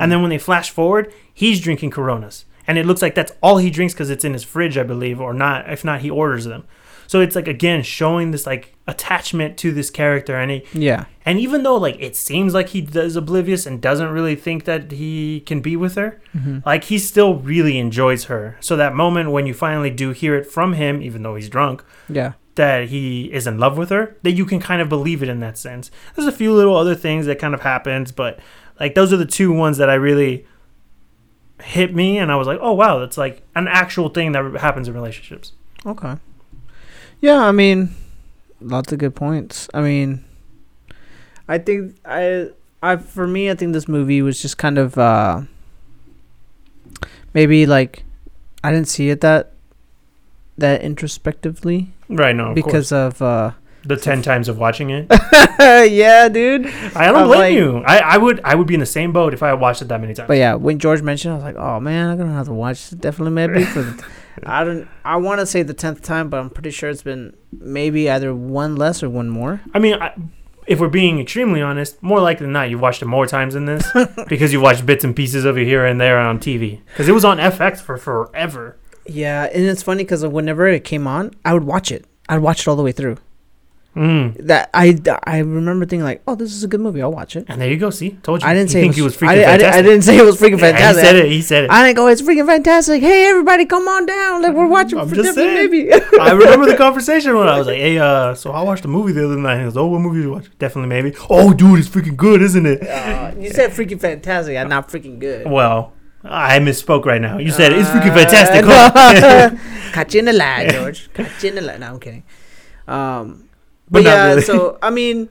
And then when they flash forward, he's drinking Coronas. And it looks like that's all he drinks because it's in his fridge, I believe, or not. If not, he orders them. So it's like again showing this like attachment to this character, and he Yeah. and even though like it seems like he does oblivious and doesn't really think that he can be with her, Mm-hmm. like he still really enjoys her. So that moment when you finally do hear it from him, even though he's drunk, Yeah. That he is in love with her, that you can kind of believe it in that sense. There's a few little other things that kind of happens, but like those are the two ones that I really hit me and I was like, "Oh wow, that's like an actual thing that happens in relationships." Okay. Yeah, I mean, lots of good points. I mean, I think I, I for me, I think this movie was just kind of uh maybe like I didn't see it that that introspectively Right, no, of because of uh the 10 times of watching it. yeah, dude. I don't I'm blame like- you. I, I would I would be in the same boat if I watched it that many times. But yeah, when George mentioned, it, I was like, "Oh man, I'm gonna have to watch this definitely maybe for the." I don't. I want to say the tenth time, but I'm pretty sure it's been maybe either one less or one more. I mean, I, if we're being extremely honest, more likely than not, you've watched it more times than this because you watched bits and pieces of it here and there on TV. Because it was on FX for forever. Yeah, and it's funny because whenever it came on, I would watch it. I'd watch it all the way through. Mm. That I, I remember thinking like, "Oh, this is a good movie. I'll watch it." And there you go. See, told you. I didn't He say thinks it he was, was freaking I, di- I, fantastic. I didn't say it was freaking Yeah, fantastic. he said it. He said it. I didn't go. It's freaking fantastic. Hey, everybody, come on down. Like we're watching I'm for just different saying. maybe. I remember the conversation when I was like, "Hey, uh, so I watched a movie the other night." He goes, "Oh, what movie did you watch?" Definitely, maybe. Oh, dude, it's freaking good, isn't it? Uh, you said freaking fantastic. I'm not freaking good. Well, I misspoke right now. You said it's Uh, freaking fantastic. no. Caught you in the lie, George. Caught you in the lie. No, I'm kidding. Um, But but, yeah, really. so I mean,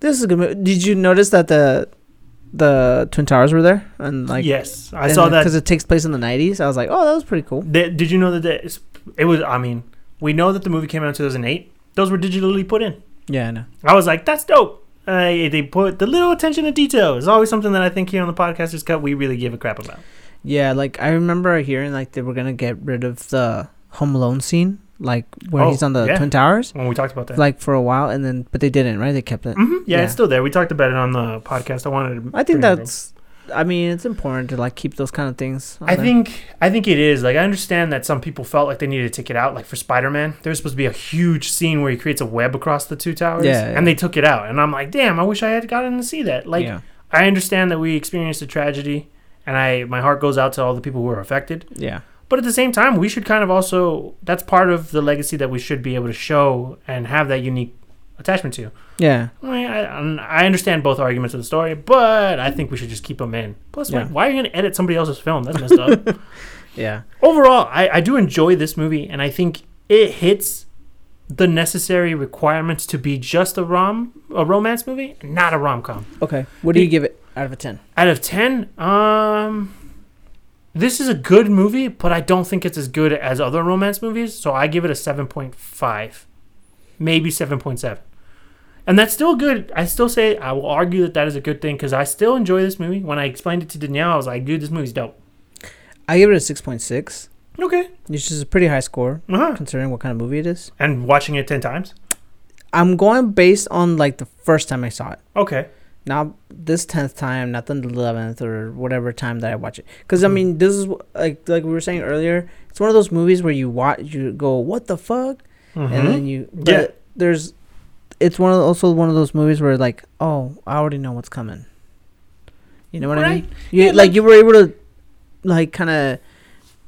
this is a good movie. Did you notice that the the twin towers were there and like yes, I saw that. because it takes place in the 90s. I was like, oh, that was pretty cool. Th- did you know that the- it was? I mean, we know that the movie came out in 2008. Those were digitally put in. Yeah, I know. I was like, that's dope. Uh, they put the little attention to detail. is always something that I think here on the Podcasters Cut we really give a crap about. Yeah, like I remember hearing like they were gonna get rid of the Home Alone scene, like where Oh, he's on the yeah. twin towers, When we talked about that. like for a while, and then but they didn't, right? They kept it. hmm Yeah, Yeah. it's still there. We talked about it on the podcast. I wanted. To I think that's. I mean, it's important to like keep those kind of things. I there. think I think it is. Like I understand that some people felt like they needed to take it out. Like for Spider Man, there was supposed to be a huge scene where he creates a web across the two towers. Yeah, yeah. And they took it out. And I'm like, damn, I wish I had gotten to see that. Like yeah, I understand that we experienced a tragedy and I my heart goes out to all the people who are affected. yeah, But at the same time, we should kind of also that's part of the legacy that we should be able to show and have that unique attachment to. yeah. I, I, I understand both arguments of the story, but I think we should just keep them in. Plus, Yeah. why are you going to edit somebody else's film? That's messed up. Yeah. Overall, I, I do enjoy this movie, and I think it hits the necessary requirements to be just a rom a romance movie, not a rom com. Okay. What do you give it out of a ten? Out of ten, um, this is a good movie, but I don't think it's as good as other romance movies, so I give it a seven point five, maybe seven point seven. And that's still good. I still say I will argue that that is a good thing because I still enjoy this movie. When I explained it to Danielle, I was like, "Dude, this movie's dope." I give it a six point six, Okay. which is a pretty high score Uh-huh. considering what kind of movie it is. And watching it ten times. I'm going based on like the first time I saw it. Okay. Not this tenth time, not the eleventh or whatever time that I watch it. Because I mean, this is like like we were saying earlier. It's one of those movies where you watch, you go, "What the fuck," and Mhm. then you. But Yeah. There's, it's one of also one of those movies where like, oh, I already know what's coming. You know what I mean? You, Yeah, like, like- you were able to, like, kind of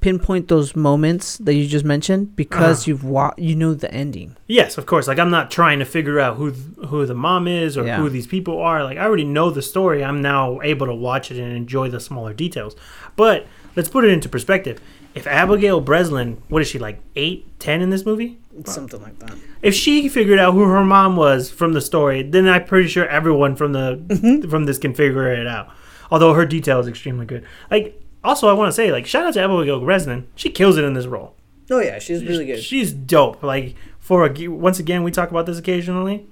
pinpoint those moments that you just mentioned because Uh-huh. you've wa- you know the ending. Yes, of course. Like I'm not trying to figure out who th- who the mom is or Yeah. who these people are. Like I already know the story. I'm now able to watch it and enjoy the smaller details. But let's put it into perspective. If Abigail Breslin, what is she like eight, ten in this movie? Something like that. If she figured out who her mom was from the story, then I'm pretty sure everyone from the Mm-hmm. from this can figure it out. Although her detail is extremely good. Like also, I want to say like shout out to Abigail Breslin. She kills it in this role. Oh yeah, she's really good. She's dope. Like for a once again, we talk about this occasionally.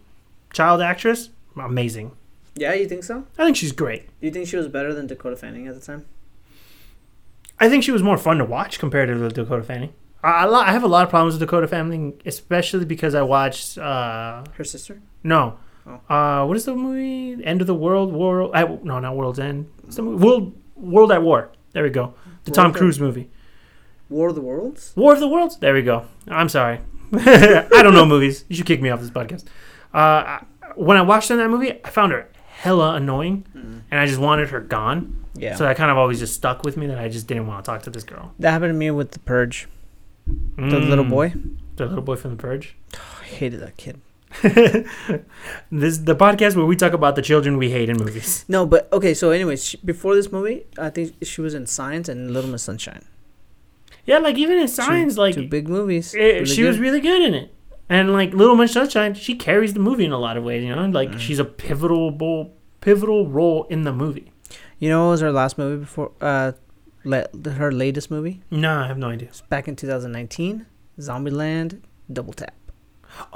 Child actress, amazing. Yeah, you think so? I think she's great. Do you think she was better than Dakota Fanning at the time? I think she was more fun to watch compared to Dakota Fanning. I, I, have a lot of problems with Dakota Fanning, especially because I watched uh Her sister? no, Oh. uh what is the movie End of the World War? At, no, not World's End. It's the movie, World World at War. There we go. The Tom World at- Cruise movie. War of the Worlds? War of the Worlds. There we go. I'm sorry. I don't know movies. You should kick me off this podcast. Uh, when I watched her in that movie, I found her hella annoying, and I just wanted her gone. Yeah. So that kind of always just stuck with me that I just didn't want to talk to this girl. that happened to me with the Purge. The little Mm. boy. the little boy from the Purge. I hated that kid. this is the podcast where we talk about the children we hate in movies. No, but okay. So, anyways, she, before this movie, I think she was in Signs and Little Miss Sunshine. Yeah, like even in Signs, like two big movies. it- Really she was really good in it. And like Little Miss Sunshine, she carries the movie in a lot of ways. You know, like Mm. she's a pivotal pivotal role in the movie. You know what was her last movie before? Uh, le- her latest movie No, I have no idea. It's back in 2019. Zombieland, Double Tap.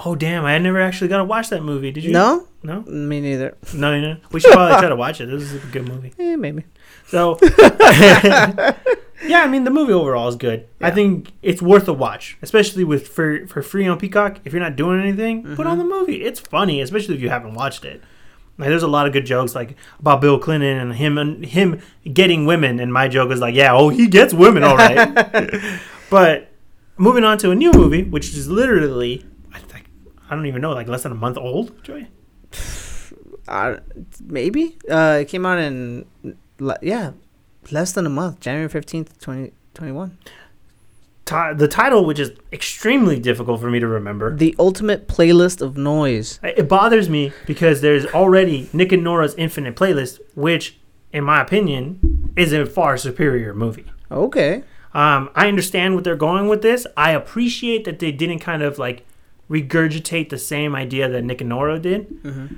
Oh damn, I had never actually got to watch that movie. Did you? No, no, me neither. no, no. We should probably try to watch it. This is a good movie. Eh, maybe. So, yeah, I mean the movie overall is good. I think it's worth a watch, especially with for for free on Peacock. If you're not doing anything, put on the movie. It's funny, especially if you haven't watched it. Like, there's a lot of good jokes like about Bill Clinton and him and him getting women, and my joke was like, yeah, oh, he gets women, all right. but moving on to a new movie, which is literally, I think, I don't even know, like less than a month old. Joy. Uh, maybe. Uh, it came out in yeah, less than a month, January 15th, 2021. Ti- the title, which is extremely difficult for me to remember. The ultimate playlist of noise. It bothers me because there's already Nick and Nora's Infinite Playlist, which, in my opinion, is a far superior movie. Okay. Um, I understand what they're going with this. I appreciate that they didn't kind of like regurgitate the same idea that Nick and Nora did. Mm-hmm.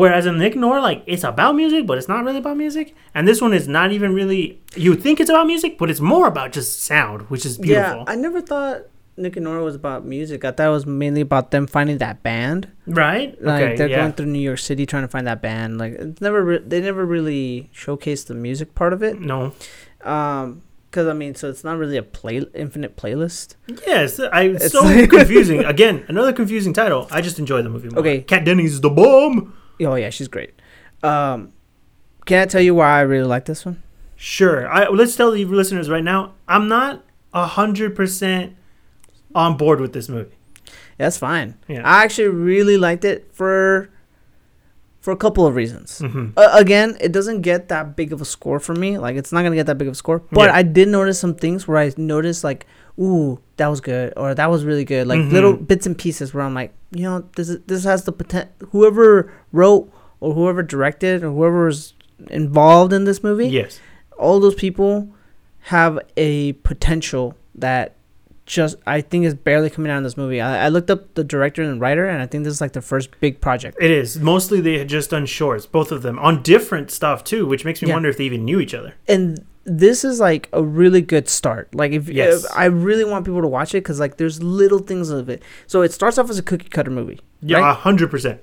Whereas in Nick and Nora, like it's about music, but it's not really about music. And this one is not even really. You think it's about music, but it's more about just sound, which is beautiful. Yeah, I never thought Nick and Nora was about music. I thought it was mainly about them finding that band. right? Like okay. they're Yeah. going through New York City trying to find that band. Like it's never re- they never really showcased the music part of it. no. Um, because I mean, so it's not really a play infinite playlist. Yes, I, it's It's so like- confusing. Again, another confusing title. I just enjoy the movie more. Okay. Kat Dennings the bomb. Oh yeah, she's great. Um, can I tell you why I really like this one? Sure. I, let's tell the listeners right now. I'm not a hundred percent on board with this movie. That's fine. Yeah. I actually really liked it for for a couple of reasons. hmm Uh, again, it doesn't get that big of a score for me. Like it's not gonna get that big of a score. But Yeah. I did notice some things where I noticed like, ooh, that was good, or that was really good. Like Mhm. little bits and pieces where I'm like, you know, this is, this has the potential. Whoever wrote or whoever directed or whoever was involved in this movie, Yes. all those people have a potential that just I think is barely coming out in this movie. I, I looked up the director and writer, and I think this is like the first big project. It is. Mostly they had just done shorts, both of them, on different stuff too, which makes me Yeah. wonder if they even knew each other. and this is like a really good start. Like if, Yes. if I really want people to watch it because like there's little things of it. So it starts off as a cookie cutter movie. Yeah, Right? a hundred percent.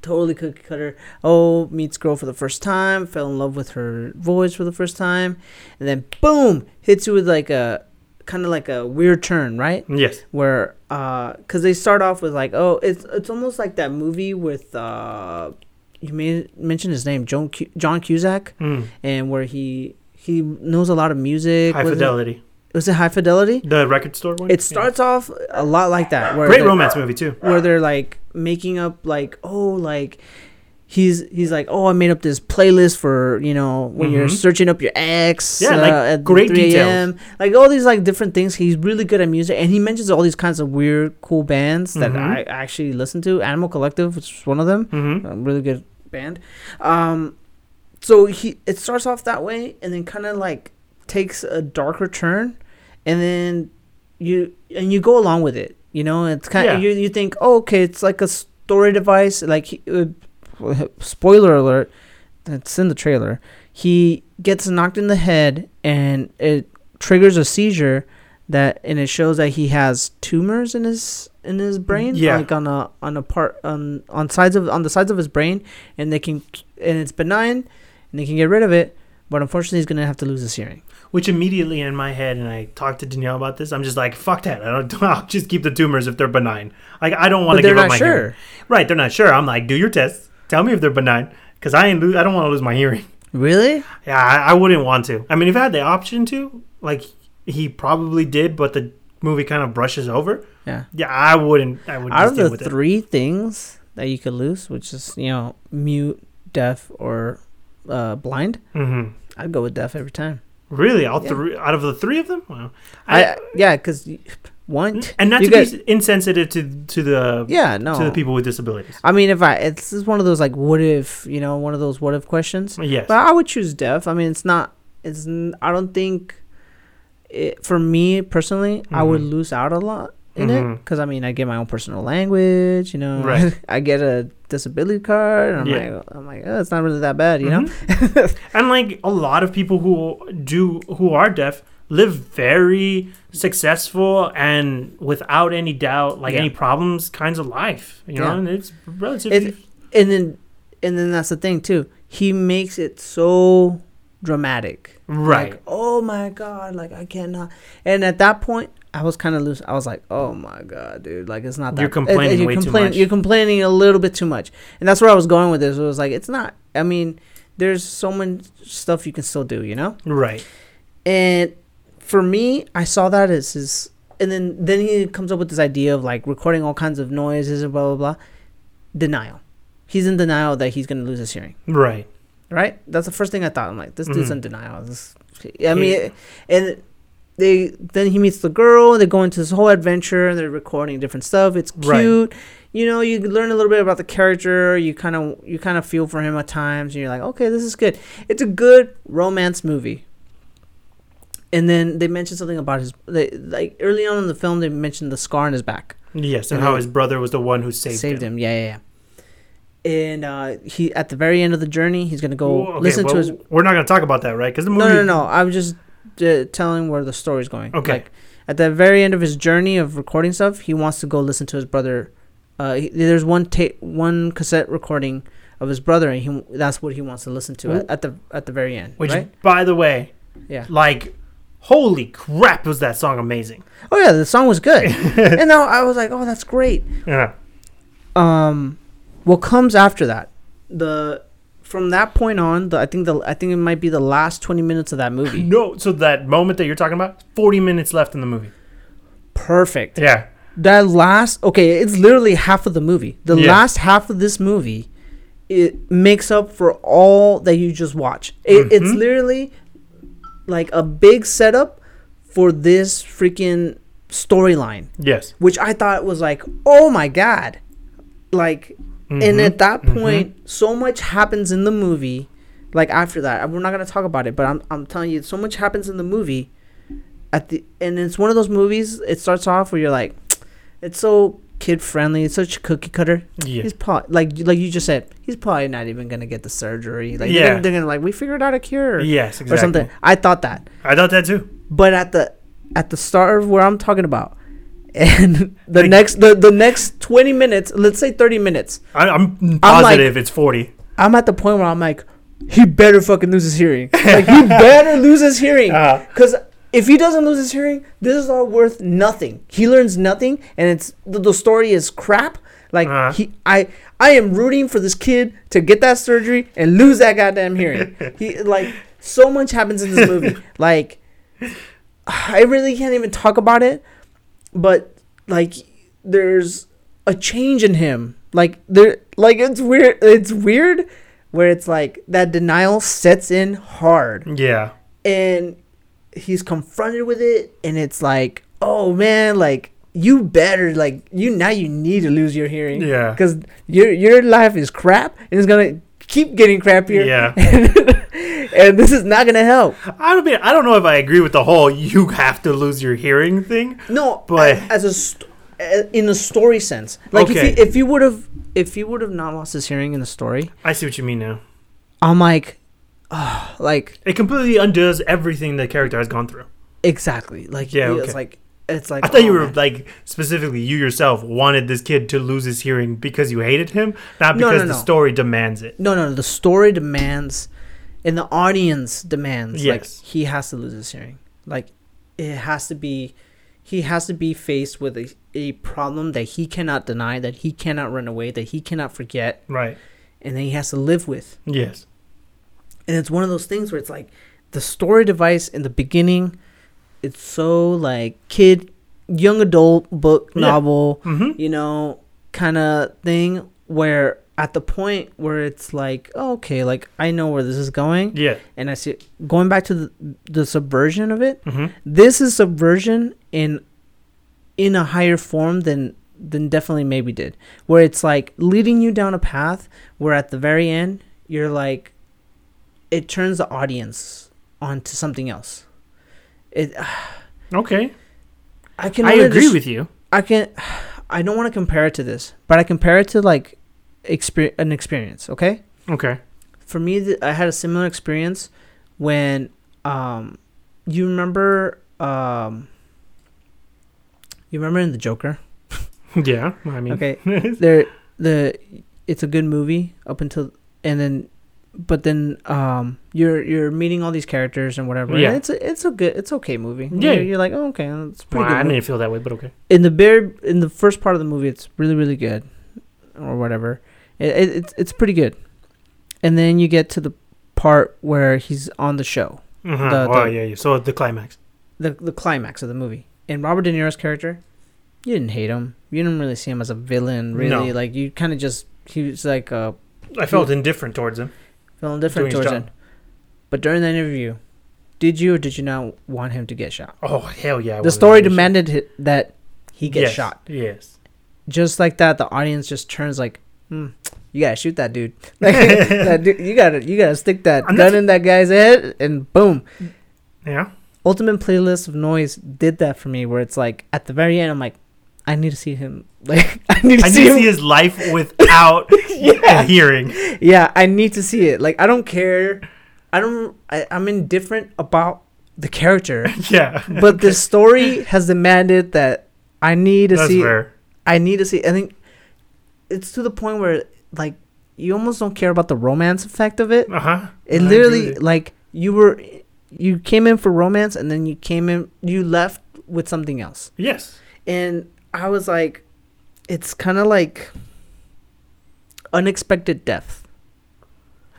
Totally cookie cutter. Oh, meets girl for the first time, fell in love with her voice for the first time, and then boom, hits you with like a kind of like a weird turn, right? Yes. Where uh, cause they start off with like, oh, it's it's almost like that movie with uh, you may mention his name, John Cu- John Cusack, Mm. and where he he knows a lot of music. High Was it- fidelity. was it High Fidelity? The record store one. It starts off a lot like that. Where Great romance movie too. Where they're like making up like oh like he's he's like oh I made up this playlist for you know when you're Mhm. searching up your ex Yeah, uh, like, at great 3 details. like all these like different things. He's really good at music and he mentions all these kinds of weird cool bands that Mhm. I actually listen to. Animal Collective which is one of them hmm a really good band. Um, so he it starts off that way and then kind of like takes a darker turn, and then you and you go along with it. You know, it's kind of Yeah. you you think, oh, okay, it's like a story device. Like uh, spoiler alert, that's in the trailer. He gets knocked in the head and it triggers a seizure that and it shows that he has tumors in his in his brain Yeah. like on a on a part on on sides of on the sides of his brain and they can and it's benign and they can get rid of it but unfortunately he's gonna have to lose his hearing Which immediately in my head, and I talked to Danielle about this. I'm just like, fuck that. I don't. I'll just keep the tumors if they're benign. Like I don't want to give up not my sure hearing. Right, they're not sure. I'm like, do your tests. Tell me if they're benign, because I ain't. Lo- I don't want to lose my hearing. really Yeah, I, I wouldn't want to. I mean, if I had the option to, like he probably did, but the movie kind of brushes over. Yeah. Yeah, I wouldn't. I would Out of the three things that you could lose, which is you know mute, deaf, or uh, blind, it. hmm I'd go with deaf every time. Really, all Yeah. three out of the three of them. Wow. I, yeah, because one, and not to be insensitive to to the yeah, no. to the people with disabilities. I mean, if I, it's this is one of those like, what if, you know, one of those what if questions. Yes. But I would choose deaf. I mean, it's not. It's. n- I don't think. It, for me personally, I would Mhm. lose out a lot in it Mhm. because I mean, I get my own personal language. You know, Right. I get a disability card. And I'm Yeah. like, I'm like, oh, it's not really that bad. You know. Mhm. and like a lot of people who do who are deaf live very successful and without any doubt, like Yeah. any problems, kinds of life. You know, and it's relatively. and then, and then that's the thing too. He makes it so dramatic. right. Like, oh my god, like I cannot. And at that point, I was kind of loose. I was like, oh my god, dude, like it's not that. You're complaining way too much. You're complaining a little bit too much, and that's where I was going with this. It was like, it's not. I mean, there's so much stuff you can still do, you know. right. And for me, I saw that as his. And then then he comes up with this idea of like recording all kinds of noises and blah blah blah. Denial. He's in denial that he's gonna lose his hearing Right. Right? That's the first thing I thought. I'm like, this dude's Mhm. in denial. This, I mean, and they then he meets the girl. They go into this whole adventure. and They're recording different stuff. It's Right. cute. You know, you learn a little bit about the character. You kind of you kind of feel for him at times. And you're like, okay, this is good. It's a good romance movie. And then they mentioned something about his they, like early on in the film. They mentioned the scar on his back Yes, and And how his brother was the one who saved, saved him. him. Yeah, yeah, yeah. And uh, he at the very end of the journey, he's gonna go okay, listen well, to his We're not gonna talk about that, right? Because the movie. No, no, no. I'm just uh, telling where the story's going. Okay. Like at the very end of his journey of recording stuff, he wants to go listen to his brother. Uh, he, there's one tape, one cassette recording of his brother, and he that's what he wants to listen to at, at the at the very end. Which, right? by the way, Yeah. like, holy crap, was that song amazing? Oh yeah, the song was good, and now I was like, oh, that's great. Yeah. Um, what comes after that? The from that point on, the I think the I think it might be the last twenty minutes of that movie. No, so that moment that you're talking about, 40 minutes left in the movie. Perfect. Yeah. that last okay it's literally half of the movie the Yeah. last half of this movie it makes up for all that you just watch it, it's Mhm. literally like a big setup for this freaking storyline Yes. which i thought was like oh my god like and Mhm. at that Mhm. point so much happens in the movie like after that we're not going to talk about it but I'm, I'm telling you so much happens in the movie at the and it's one of those movies it starts off where you're like it's so kid friendly it's such a cookie cutter Yeah. he's probably like like you just said he's probably not even going to get the surgery like Yeah. they're, gonna, they're gonna like we figured out a cure Yes, exactly. or something i thought that I thought that too. but at the at the start of where i'm talking about and the Like- next the, the next 20 minutes let's say 30 minutes I, I'm like- positive it's 40. I'm at the point where I'm like, he better fucking lose his hearing. Like he better lose his hearing. Uh, Cause if he doesn't lose his hearing, this is all worth nothing. He learns nothing, and it's the, the story is crap. Like Uh-huh. he, I, I am rooting for this kid to get that surgery and lose that goddamn hearing. he like so much happens in this movie. like I really can't even talk about it, but like there's a change in him. Like there, like it's weird. It's weird where it's like that denial sets in hard yeah. and he's confronted with it and it's like oh man like you better like you now you need to lose your hearing Yeah. because your your life is crap and it's gonna keep getting crappier Yeah. and this is not gonna help I don't mean I don't know if I agree with the whole you have to lose your hearing thing. no But- as a st- in a story sense like Okay. if you would have if you would have not lost his hearing in the story I see what you mean now. i'm like oh, like It completely undoes everything the character has gone through. exactly like Yeah, it's like it's like I thought you oh, were man. like specifically you yourself wanted this kid to lose his hearing because you hated him, not No, because no, the story demands it. No, no, no. the story demands, and the audience demands. Yes. Like he has to lose his hearing. Like it has to be, he has to be faced with a, a problem that he cannot deny, that he cannot run away, that he cannot forget, Right. and that he has to live with. Yes. And it's one of those things where it's like the story device in the beginning, it's so like kid young adult book Yeah. novel, Mm-hmm. you know, kind of thing where at the point where it's like, oh, okay, like I know where this is going, Yeah. and I see going back to the, the subversion of it. Mm-hmm. This is subversion in in a higher form than than definitely maybe did, where it's like leading you down a path where at the very end you're like, it turns the audience onto something else. It. Okay. I can. I agree des- with you. I can. I don't want to compare it to this, but I compare it to like, exper- an experience. Okay. Okay. For me, th- I had a similar experience when, um, you remember, um, you remember in the Joker. Yeah. I mean. Okay. there, the it's a good movie up until and then, but then um, you're you're meeting all these characters and whatever. and Yeah. it's a, it's a good it's okay movie. Yeah. You're, you're like oh, okay, it's pretty Well, good. I movie. didn't feel that way, but okay. in the very in the first part of the movie it's really really good or whatever it, it, it's it's pretty good and then you get to the part where he's on the show Uh-huh. The- oh the- yeah, yeah. So the climax. the the climax of the movie and robert de niro's character you didn't hate him you didn't really see him as a villain really No. like you kind of just he was like uh I felt indifferent towards him. Feeling different towards him but during the interview did you or did you not want him to get shot Oh hell yeah! The story demanded that he get Yes, shot Yes. just like that, the audience just turns like, hmm, you gotta shoot that dude. Like, that dude you gotta you gotta stick that And gun in that guy's head, and boom. Yeah. Ultimate playlist of noise did that for me, where it's like at the very end, I'm like, I need to see him. Like I need to I see need to see his life without Yeah. hearing. yeah, I need to see it. Like I don't care. I don't. I, I'm indifferent about the character, Yeah. but the story has demanded that I need to That's see. fair. I need to see. I think it's to the point where like you almost don't care about the romance effect of it. Uh huh. It literally like you were you came in for romance and then you came in you left with something else. Yes. And I was like it's kind of like unexpected depth.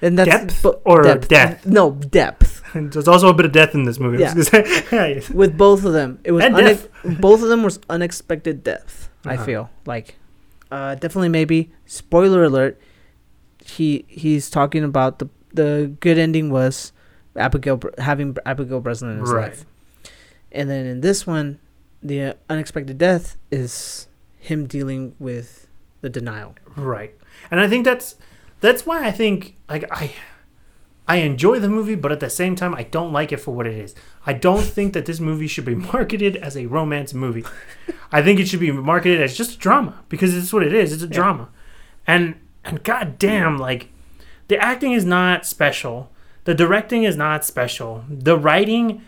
And that's Depth bo- or death? No, depth. And There's also a bit of death in this movie. I say. With both of them. It was And unex- both of them was unexpected death. I Uh-huh. feel. Like uh definitely maybe spoiler alert he he's talking about the the good ending was Abigail having Abigail Breslin in his Right. life. And then in this one the uh, unexpected death is him dealing with the denial. Right. And I think that's that's why I think like I I enjoy the movie, but at the same time I don't like it for what it is. I don't think that this movie should be marketed as a romance movie. I think it should be marketed as just a drama because it's what it is. It's a Yeah. drama. And and goddamn like the acting is not special. The directing is not special. The writing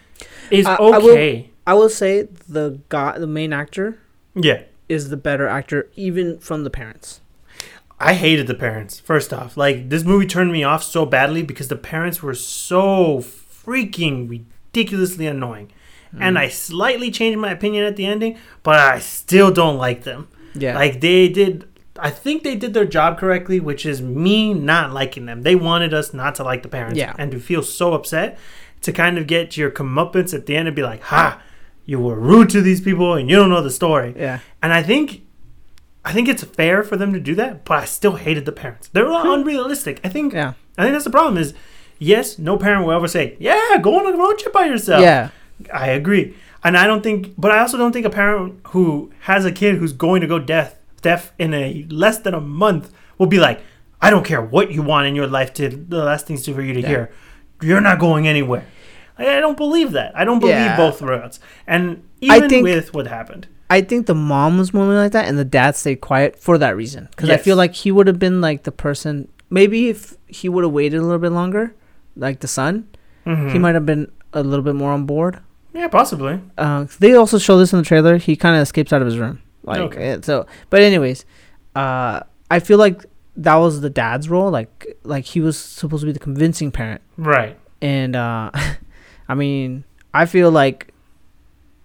is I- I will- okay. I will say the guy the main actor yeah. Is the better actor even from the parents. I hated the parents. First off, like this movie turned me off so badly because the parents were so freaking ridiculously annoying. And Mm. I slightly changed my opinion at the ending, but I still don't like them. Yeah. Like they did I think they did their job correctly, which is me not liking them. They wanted us not to like the parents Yeah. and to feel so upset to kind of get your comeuppance at the end and be like, "Ha, you were rude to these people and you don't know the story." yeah. And I think I think it's fair for them to do that, but I still hated the parents. They're unrealistic. I think Yeah. I think that's the problem is yes, no parent will ever say, "Yeah, go on a road trip by yourself." Yeah. I agree. And I don't think but I also don't think a parent who has a kid who's going to go deaf deaf in a less than a month will be like, "I don't care what you want in your life to the last things to for you to Yeah. hear. You're not going anywhere." I I don't believe that. I don't believe Yeah. both routes. And even think- with what happened. I think the mom was more like that, and the dad stayed quiet for that reason. Because I feel like he would have been like the person. Maybe if he would have waited a little bit longer, like the son, he Mhm. might have been a little bit more on board. Yeah, possibly. Uh, they also show this in the trailer. He kind of escapes out of his room. Like Okay. eh, so, but anyways, uh, I feel like that was the dad's role. Like like he was supposed to be the convincing parent, Right. and uh, I mean, I feel like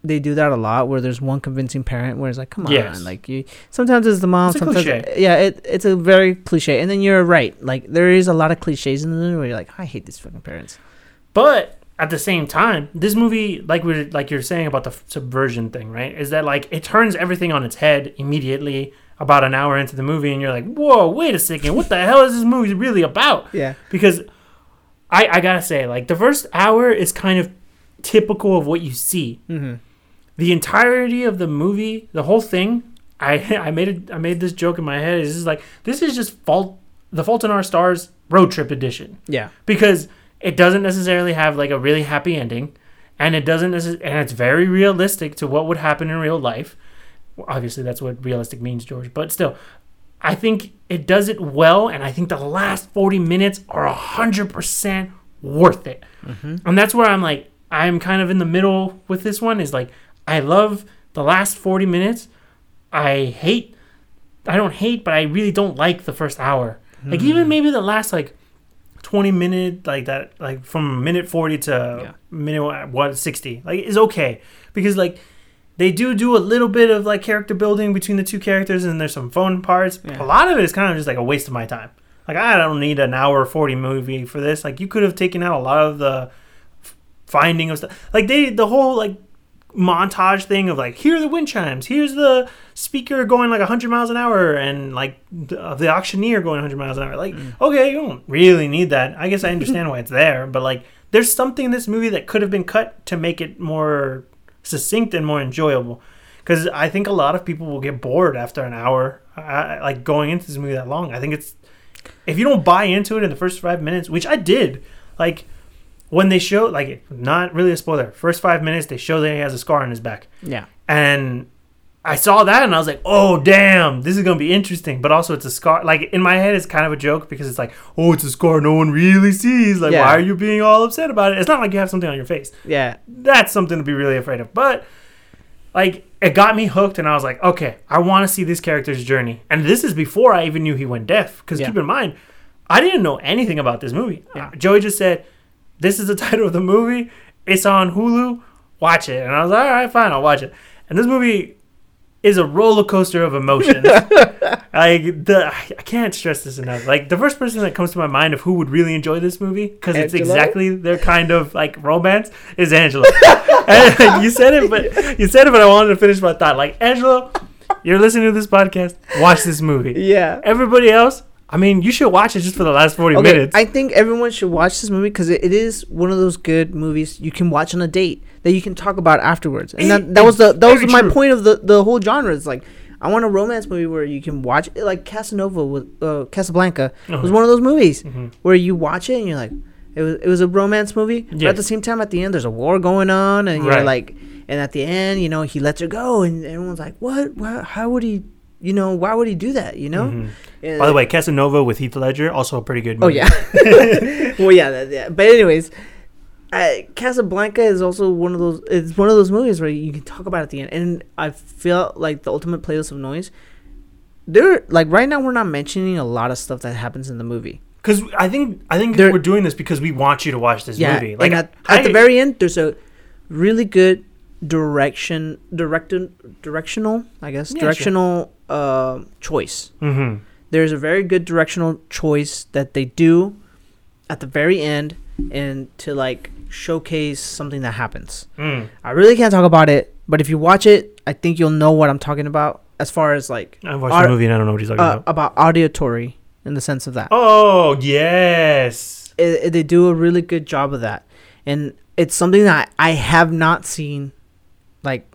they do that a lot where there's one convincing parent where it's like, come on, Yes. like you. Sometimes it's the mom. It's a sometimes cliche. yeah, it, it's a very cliche. And then you're right. Like there is a lot of cliches in the movie where you're like, I hate these fucking parents. But at the same time, this movie, like we are like you're saying about the f- subversion thing, right? Is that like it turns everything on its head immediately about an hour into the movie, and you're like, whoa, wait a second, what the hell is this movie really about? Yeah. Because I I gotta say, like the first hour is kind of typical of what you see. Mm-hmm. The entirety of the movie, the whole thing, I I made it. I made this joke in my head. Is just like this is just fault the Fault in Our Stars road trip edition Yeah. because it doesn't necessarily have like a really happy ending, and it doesn't necess- and it's very realistic to what would happen in real life. Well, obviously, that's what realistic means, George. But still, I think it does it well, and I think the last forty minutes are hundred percent worth it. Mm-hmm. And that's where I'm like, I'm kind of in the middle with this one. Is like, I love the last forty minutes. I hate. I don't hate, but I really don't like the first hour. Like even hmm. maybe the last like 20 minute like that like from minute 40 to Yeah. minute what 60 like is okay because like they do do a little bit of like character building between the two characters and there's some fun parts. Yeah. a lot of it is kind of just like a waste of my time. Like i don't need an hour 40 movie for this. Like you could have taken out a lot of the f- finding of stuff like they the whole like montage thing of like here are the wind chimes here's the speaker going like 100 miles an hour and like the, uh, the auctioneer going 100 miles an hour. Like mm. okay you don't really need that. I guess i understand why it's there but like there's something in this movie that could have been cut to make it more succinct and more enjoyable. Because i think a lot of people will get bored after an hour I, like going into this movie that long. I think it's if you don't buy into it in the first five minutes which i did like when they show like not really a spoiler first five minutes they show that he has a scar on his back. Yeah. and I saw that and I was like, oh damn, this is gonna be interesting. But also, it's a scar. Like in my head, it's kind of a joke because it's like, oh, it's a scar no one really sees. Like, Yeah. why are you being all upset about it? It's not like you have something on your face. Yeah. That's something to be really afraid of. But like, it got me hooked, and I was like, okay, I want to see this character's journey. And this is before I even knew he went deaf. Because Yeah. keep in mind, I didn't know anything about this movie. Yeah. Uh, Joey just said, this is the title of the movie. It's on Hulu. Watch it. And I was like, all right, fine, I'll watch it. And this movie is a roller coaster of emotions. like the, I can't stress this enough. Like the first person that comes to my mind of who would really enjoy this movie because it's exactly their kind of like romance is Angela. and you said it, but you said it, but I wanted to finish my thought. Like Angela, you're listening to this podcast. Watch this movie. Yeah. Everybody else, I mean, you should watch it just for the last forty Okay, minutes. I think everyone should watch this movie because it, it is one of those good movies you can watch on a date that you can talk about afterwards. And that, that was the that was my true. point of the the whole genre. It's like I want a romance movie where you can watch it, like Casanova with uh, Casablanca was Uh-huh. one of those movies Mhm. where you watch it and you're like, it was it was a romance movie, but at the same time, at the end, there's a war going on, and you're Right. like, and at the end, you know, he lets her go, and everyone's like, what? Why, how would he? You know, why would he do that? You know. Mhm. And- By the way, Casanova with Heath Ledger, also a pretty good Oh movie. yeah. well, yeah, that, yeah. But anyways, uh, Casablanca is also one of those. It's one of those movies where you can talk about it at the end, and I feel like the ultimate playlist of noise. There, like right now, we're not mentioning a lot of stuff that happens in the movie. Because I think I think There- we're doing this because we want you to watch this yeah, movie. Like at, I, at the very end, there's a really good direction, directed, directional, I guess, Yeah, directional uh, choice. Mhm. there's a very good directional choice that they do at the very end and to like showcase something that happens. Mm. I really can't talk about it, but if you watch it, I think you'll know what I'm talking about as far as like I watched Are- the movie and I don't know what he's talking uh, about. about auditory in the sense of that. Oh yes. It, it- they do a really good job of that. And it's something that I have not seen like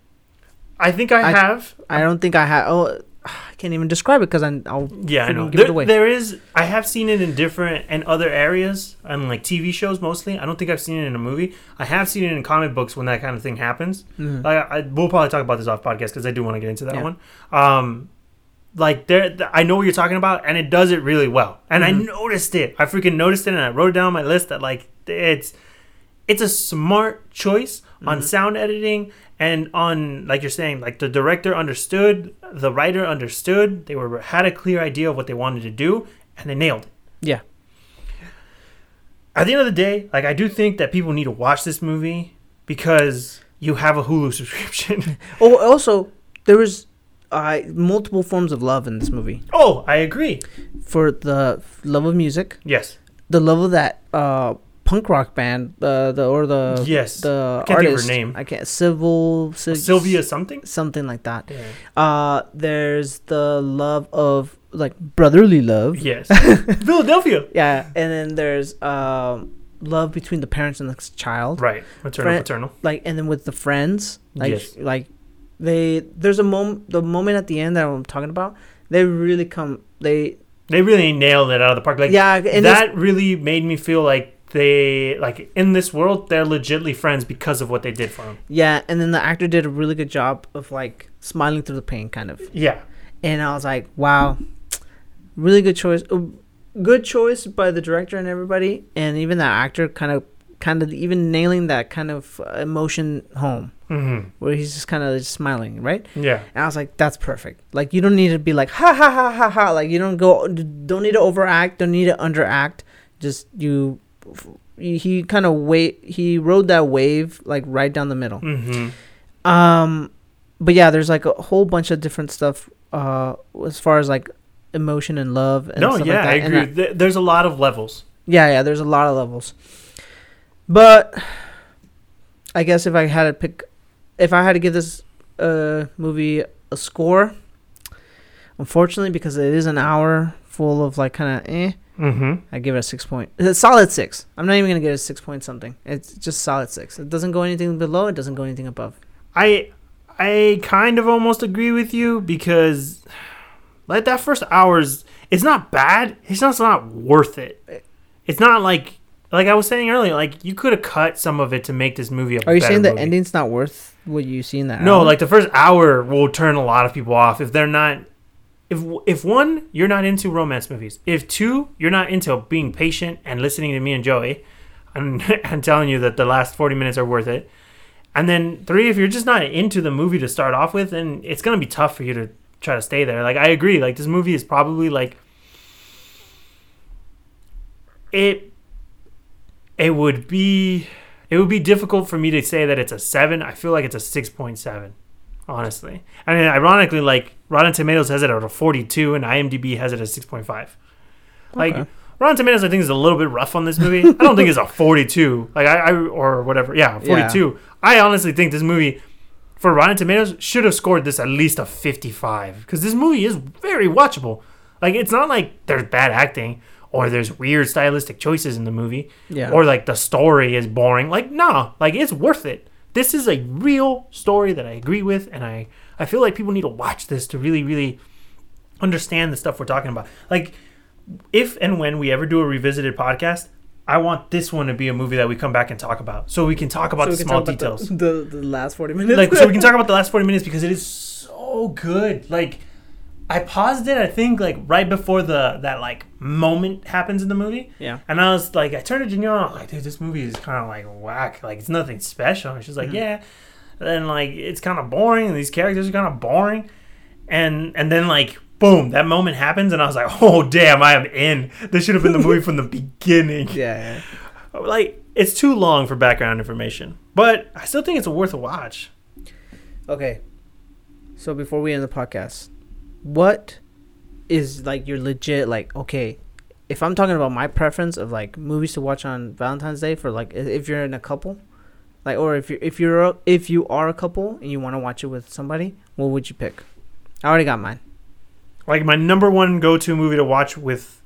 I think I, I- have. I don't think I have oh can't even describe it I'm I'll Yeah, I know. give it away. there is. I have seen it in different and other areas, and like TV shows mostly. I don't think I've seen it in a movie. I have seen it in comic books when that kind of thing happens. Mhm. Like, I, we'll probably talk about this off podcast because I do want to get into that Yeah. one. Um, like there, th- I know what you're talking about, and it does it really well. And I Mhm. noticed it. I freaking noticed it, and I wrote it down on my list that like it's it's a smart choice on Mhm. sound editing and on like you're saying like the director understood the writer understood they were had a clear idea of what they wanted to do and they nailed it Yeah. at the end of the day like i do think that people need to watch this movie because you have a hulu subscription Oh, also there was uh, multiple forms of love in this movie. oh i agree For the love of music, yes the love of that uh, punk rock band, the the or the yes, the can't think of her artist. name. I can't. Civil Sil- Sylvia something. something like that. Yeah. Uh, there's the love of like brotherly love. Yes, Philadelphia. Yeah, and then there's um love between the parents and the child. Right, maternal, Friend- paternal. Like, and then with the friends, like Yes. like they there's a moment the moment at the end that I'm talking about. They really come. They They really nailed it out of the park. Like yeah, and that really made me feel like they like in this world they're legitly friends because of what they did for him. Yeah, and then the actor did a really good job of like smiling through the pain, kind of. Yeah, And I was like, wow, really good choice. Uh, Good choice by the director and everybody, and even that actor, kind of, kind of even nailing that kind of uh, emotion home, hmm where he's just kind of just smiling, right? yeah, And I was like, that's perfect. Like you don't need to be like ha ha ha ha ha. Like you don't go, don't need to overact, don't need to underact. Just you. He kind of wait. He rode that wave like right down the middle. hmm Um, but yeah, there's like a whole bunch of different stuff. Uh, as far as like emotion and love. And No, stuff yeah, like that. I agree. Th- There's a lot of levels. yeah, yeah. There's a lot of levels. But I guess if I had to pick, if I had to give this uh movie a score, unfortunately, because it is an hour full of like kind of eh, Mm-hmm. I give it a six point. It's a solid six. I'm not even gonna get a six point something. It's just solid six. It doesn't go anything below. It doesn't go anything above. I I kind of almost agree with you because like that first hours it's not bad. It's just not worth it. It's not like like I was saying earlier, like you could have cut some of it to make this movie a Are you saying the movie. ending's not worth what you see in that? No, hour? like the first hour will turn a lot of people off if they're not. If if one, you're not into romance movies. If two, you're not into being patient and listening to me and Joey, and and telling you that the last forty minutes are worth it. And then three, if you're just not into the movie to start off with, then it's gonna be tough for you to try to stay there. Like I agree. Like this movie is probably like it. It would be it would be difficult for me to say that it's a seven. I feel like it's a six point seven, honestly. I mean, ironically, like Rotten Tomatoes has it at a forty-two, and IMDb has it at six point five. Like Rotten Tomatoes, I think is a little bit rough on this movie. I don't think it's a forty-two, like I, I or whatever. Yeah, forty-two. I honestly think this movie, for Rotten Tomatoes, should have scored this at least a fifty-five because this movie is very watchable. Like it's not like there's bad acting or there's weird stylistic choices in the movie yeah. or like the story is boring. Like, no, like it's worth it. This is a real story that I agree with, and I I feel like people need to watch this to really really understand the stuff we're talking about. Like, if and when we ever do a revisited podcast, I want this one to be a movie that we come back and talk about, so we can talk about So the small details. The, the, the last 40 minutes. like, so we can talk about the last forty minutes because it is so good. Like. I paused it. I think like right before the that like moment happens in the movie, yeah. and I was like, I turned to was like, dude, this movie is kind of like whack. Like, it's nothing special. And she's like, Mhm. yeah. And then, like, it's kind of boring, and these characters are kind of boring. And and then, like, boom, that moment happens, and I was like, oh, damn, I am in. This should have been the movie from the beginning. Yeah. Like, it's too long for background information. But I still think it's worth a watch. Okay. So before we end the podcast, what is like your legit like okay, if I'm talking about my preference of like movies to watch on Valentine's Day for like if you're in a couple, like or if you if you're a, if you are a couple and you want to watch it with somebody, what would you pick? I already got mine. Like, my number one go to movie to watch with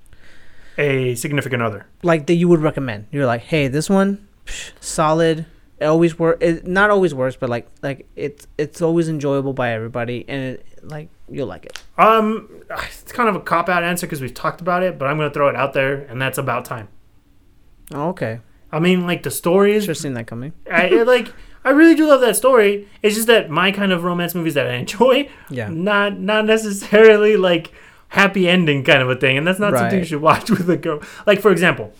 a significant other. Like that you would recommend. You're like, hey, this one, psh, solid. It always work. It not always works, but like like it's it's always enjoyable by everybody, and it, like you'll like it. Um, it's kind of a cop out answer because we've talked about it, but I'm going to throw it out there, and that's about time. Oh, okay. I mean, like the story is, Should have seen that coming. I I- like. I really do love that story. It's just that my kind of romance movies that I enjoy, Yeah. not not necessarily like happy ending kind of a thing, and that's not something you should watch with a girl. Like for example,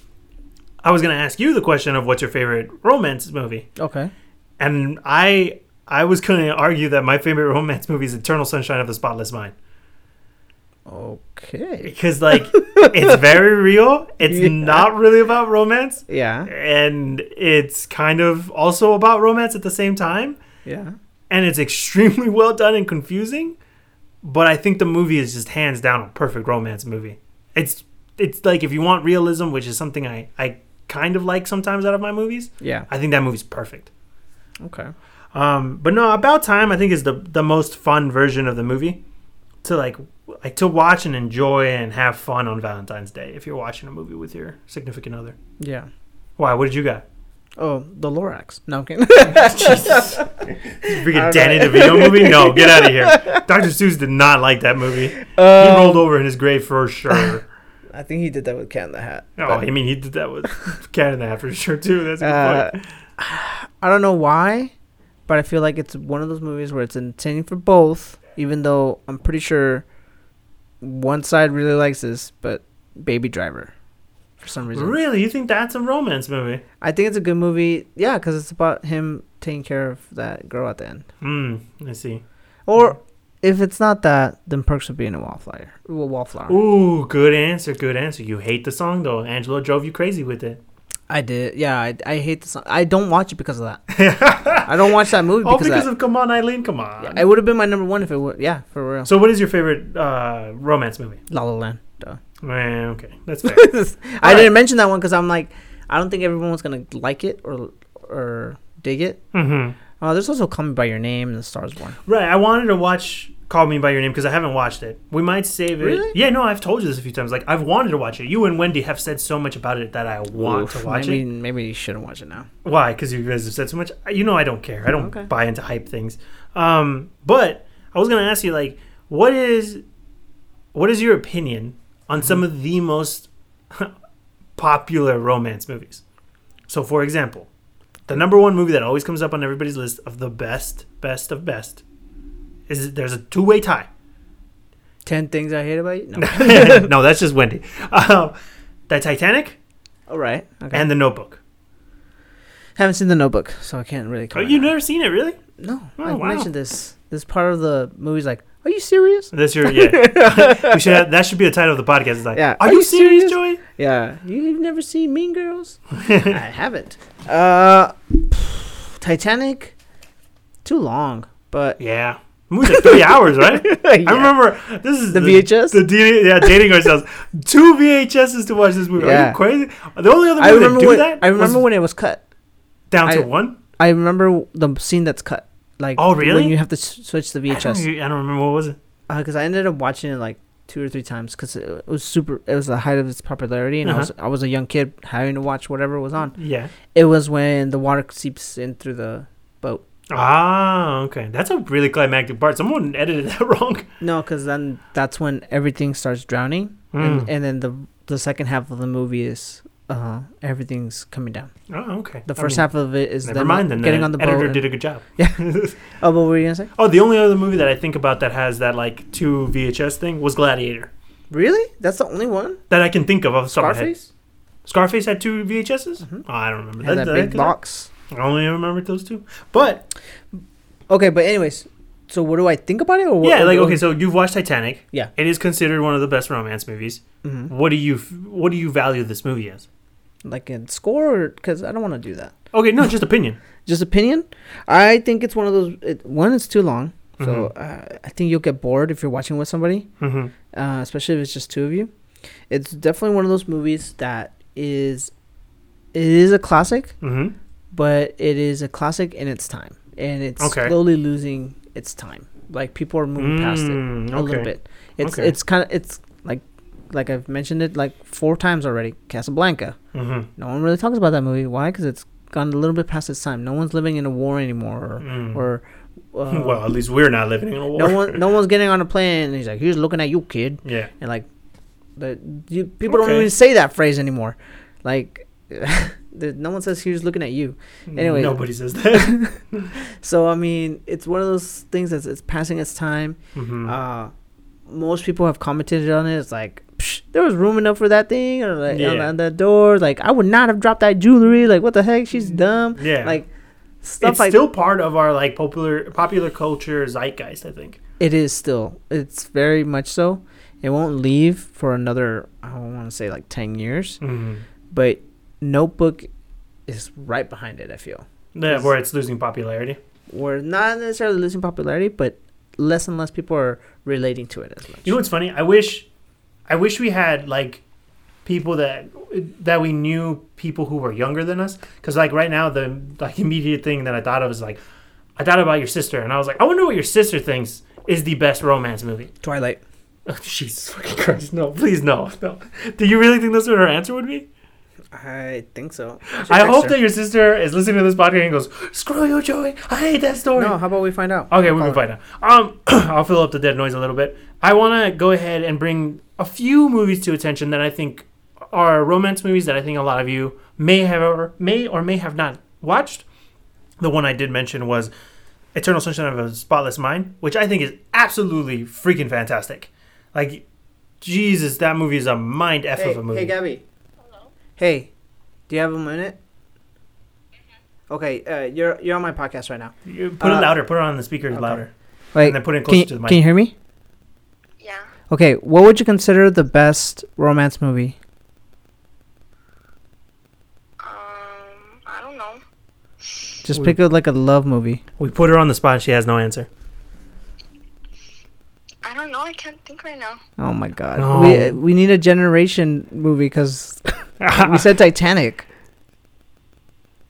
I was gonna ask you the question of what's your favorite romance movie, Okay. and I I was gonna argue that my favorite romance movie is Eternal Sunshine of the Spotless Mind Okay. because like it's very real. It's Yeah. not really about romance. Yeah. and it's kind of also about romance at the same time Yeah. and it's extremely well done and confusing but i think the movie is just hands down a perfect romance movie it's it's like if you want realism which is something i i kind of like sometimes out of my movies. Yeah. I think that movie's perfect. Okay. Um, but no, About Time I think is the the most fun version of the movie to like like to watch and enjoy and have fun on Valentine's Day if you're watching a movie with your significant other. Yeah. Why? What did you got? Oh, the Lorax. No, I'm kidding. Jesus. Freaking Danny DeVito movie? No, get out of here. Dr. Seuss did not like that movie. he Um, rolled over in his grave for sure. I think he did that with Cat in the Hat. Oh, but- I mean, he did that with Cat in the Hat for sure too. That's a good Uh, point. I don't know why, but I feel like it's one of those movies where it's intending for both, even though I'm pretty sure one side really likes this, but Baby Driver, for some reason. Really, you think that's a romance movie? I think it's a good movie, yeah, because it's about him taking care of that girl at the end. Hmm. I see. Or if it's not that, then Perks of Being a Wallflower. Wallflower. Ooh, good answer. Good answer. You hate the song though. Angelo drove you crazy with it. I did, yeah. I, I hate the song. I don't watch it because of that. I don't watch that movie All because, because of that. of Come On Eileen, come on. Yeah, it would have been my number one if it would. Yeah, for real. so, what is your favorite uh, romance movie? La La Land. Duh. Eh, okay, that's fair. I Alright. didn't mention that one because I'm like, I don't think everyone's gonna like it or or dig it. hmm Uh, there's also Me by Your Name and The Stars Born. Right. I wanted to watch Call Me by Your Name because I haven't watched it. We might save it. Really? Yeah. No, I've told you this a few times. Like I've wanted to watch it. You and Wendy have said so much about it that I want Oof, to watch maybe, it. Maybe you shouldn't watch it now. Why? Because you guys have said so much. You know, I don't care. I don't Okay. buy into hype things. Um, but I was gonna ask you, like, what is, what is your opinion on some of the most popular romance movies? So, for example, the number one movie that always comes up on everybody's list of the best, best of best is there's a two way tie. Ten things I hate about you. No. no, that's just Wendy. Um, the Titanic All right. Okay. and The Notebook. haven't seen The Notebook, so I can't really. Oh, you've never seen it, really? No, Oh, I wow. mentioned this. This part of the movie's like, are you serious? That's your yeah. we should have, that should be the title of the podcast. It's like, Yeah. Are, you serious, Joey? Yeah, you've never seen Mean Girls? I haven't. Uh, Titanic, too long, but Yeah. Movie's like three hours, right? I remember this is The VHS? The, D- yeah, dating ourselves. Two VHSs to watch this movie. Are you crazy? The only other movie I that remember do when that I remember when it was cut. down to one. I remember the scene that's cut. Like Oh, really? When you have to s- switch the I don't, VHS. I don't remember what was it. Uh, because I ended up watching it like two or three times because it was super. It was the height of its popularity, and I was uh-huh. I was a young kid having to watch whatever was on. Yeah. It was when the water seeps in through the boat. Ah, okay. That's a really climactic part. Someone edited that wrong. No, because then that's when everything starts drowning, Mm. and, and then the the second half of the movie is uh everything's coming down. Oh, okay. The I first mean, half of it is Never them mind. Then getting the on the boat. editor and- did a good job. Yeah. oh, what were you gonna say? Oh, the only other movie that I think about that has that like two VHS thing was Gladiator. Really? That's the only one? That I can think of off of my head. Scarface Scarface had two VHSs. Mhm. Oh, I don't remember. had that That- big that- box. I only remember those two. But Okay, but anyways, so what do I think about it? Or what, yeah, like okay, so you've watched Titanic. Yeah. it is considered one of the best romance movies. Mhm. What do you what do you value this movie as? like in score, because I don't want to do that. Okay, no, just opinion. Just opinion. I think it's one of those. It, one, it's too long, so Mhm. uh, I think you'll get bored if you're watching with somebody, hmm uh, especially if it's just two of you. It's definitely one of those movies that is, it is a classic, hmm but it is a classic in its time, and it's Okay. slowly losing its time. Like people are moving past it Mm, a little bit. It's Okay. it's kind of it's like like I've mentioned it like four times already. Casablanca. hmm No one really talks about that movie. Why? Because it's gone a little bit past its time. No one's living in a war anymore, or, Mm. or uh, well, at least we're not living in a war. no one no one's getting on a plane. and He's like, he's looking at you, kid, Yeah. and like, the you, people don't even say that phrase anymore. Like, no one says he was looking at you. Anyway. nobody says that. So I mean, it's one of those things that's it's passing its time. hmm Uh, most people have commented on it. It's like Psh, there was room enough for that thing, or like Yeah. on that door. Like I would not have dropped that jewelry. Like what the heck? She's dumb. yeah. Like stuff it's like still part of our like popular popular culture zeitgeist. I think. it is still. It's very much so. It won't leave for another. I don't want to say like ten years, hmm but Notebook is right behind it. I feel Yeah, where it's losing popularity. we're not necessarily losing popularity, but less and less people are relating to it as much. You know what's funny? I wish, I wish we had like people that that we knew people who were younger than us. Because like right now, the like immediate thing that I thought of is like, I thought about your sister, and I was like, I wonder what your sister thinks is the best romance movie. Twilight. Oh, Jesus fucking Christ! No, please no, no. Do you really think that's what her answer would be? I think so. I hope that your sister is listening to this podcast and goes, "Screw you, Joey! I hate that story." No, how about we find out? Okay, we can find out. Um, I'll fill up the dead noise a little bit. I want to go ahead and bring a few movies to attention that I think are romance movies that I think a lot of you may have or may or may have not watched. The one I did mention was Eternal Sunshine of a Spotless Mind, which I think is absolutely freaking fantastic. Like, Jesus, that movie is a mind f Hey, of a movie. hey, Gabby. Hello. Hey, do you have a minute? Okay, uh, you're you're on my podcast right now. You put it Uh, louder. Put it on the speakers okay. louder, Wait, and then put it can closer you, to the mic. can you hear me? Yeah. Okay, what would you consider the best romance movie? Um, I don't know. Just We- pick a, like a love movie. we put her on the spot. She has no answer. I don't know. I can't think right now. Oh my god, No. we we need a generation movie because we said Titanic.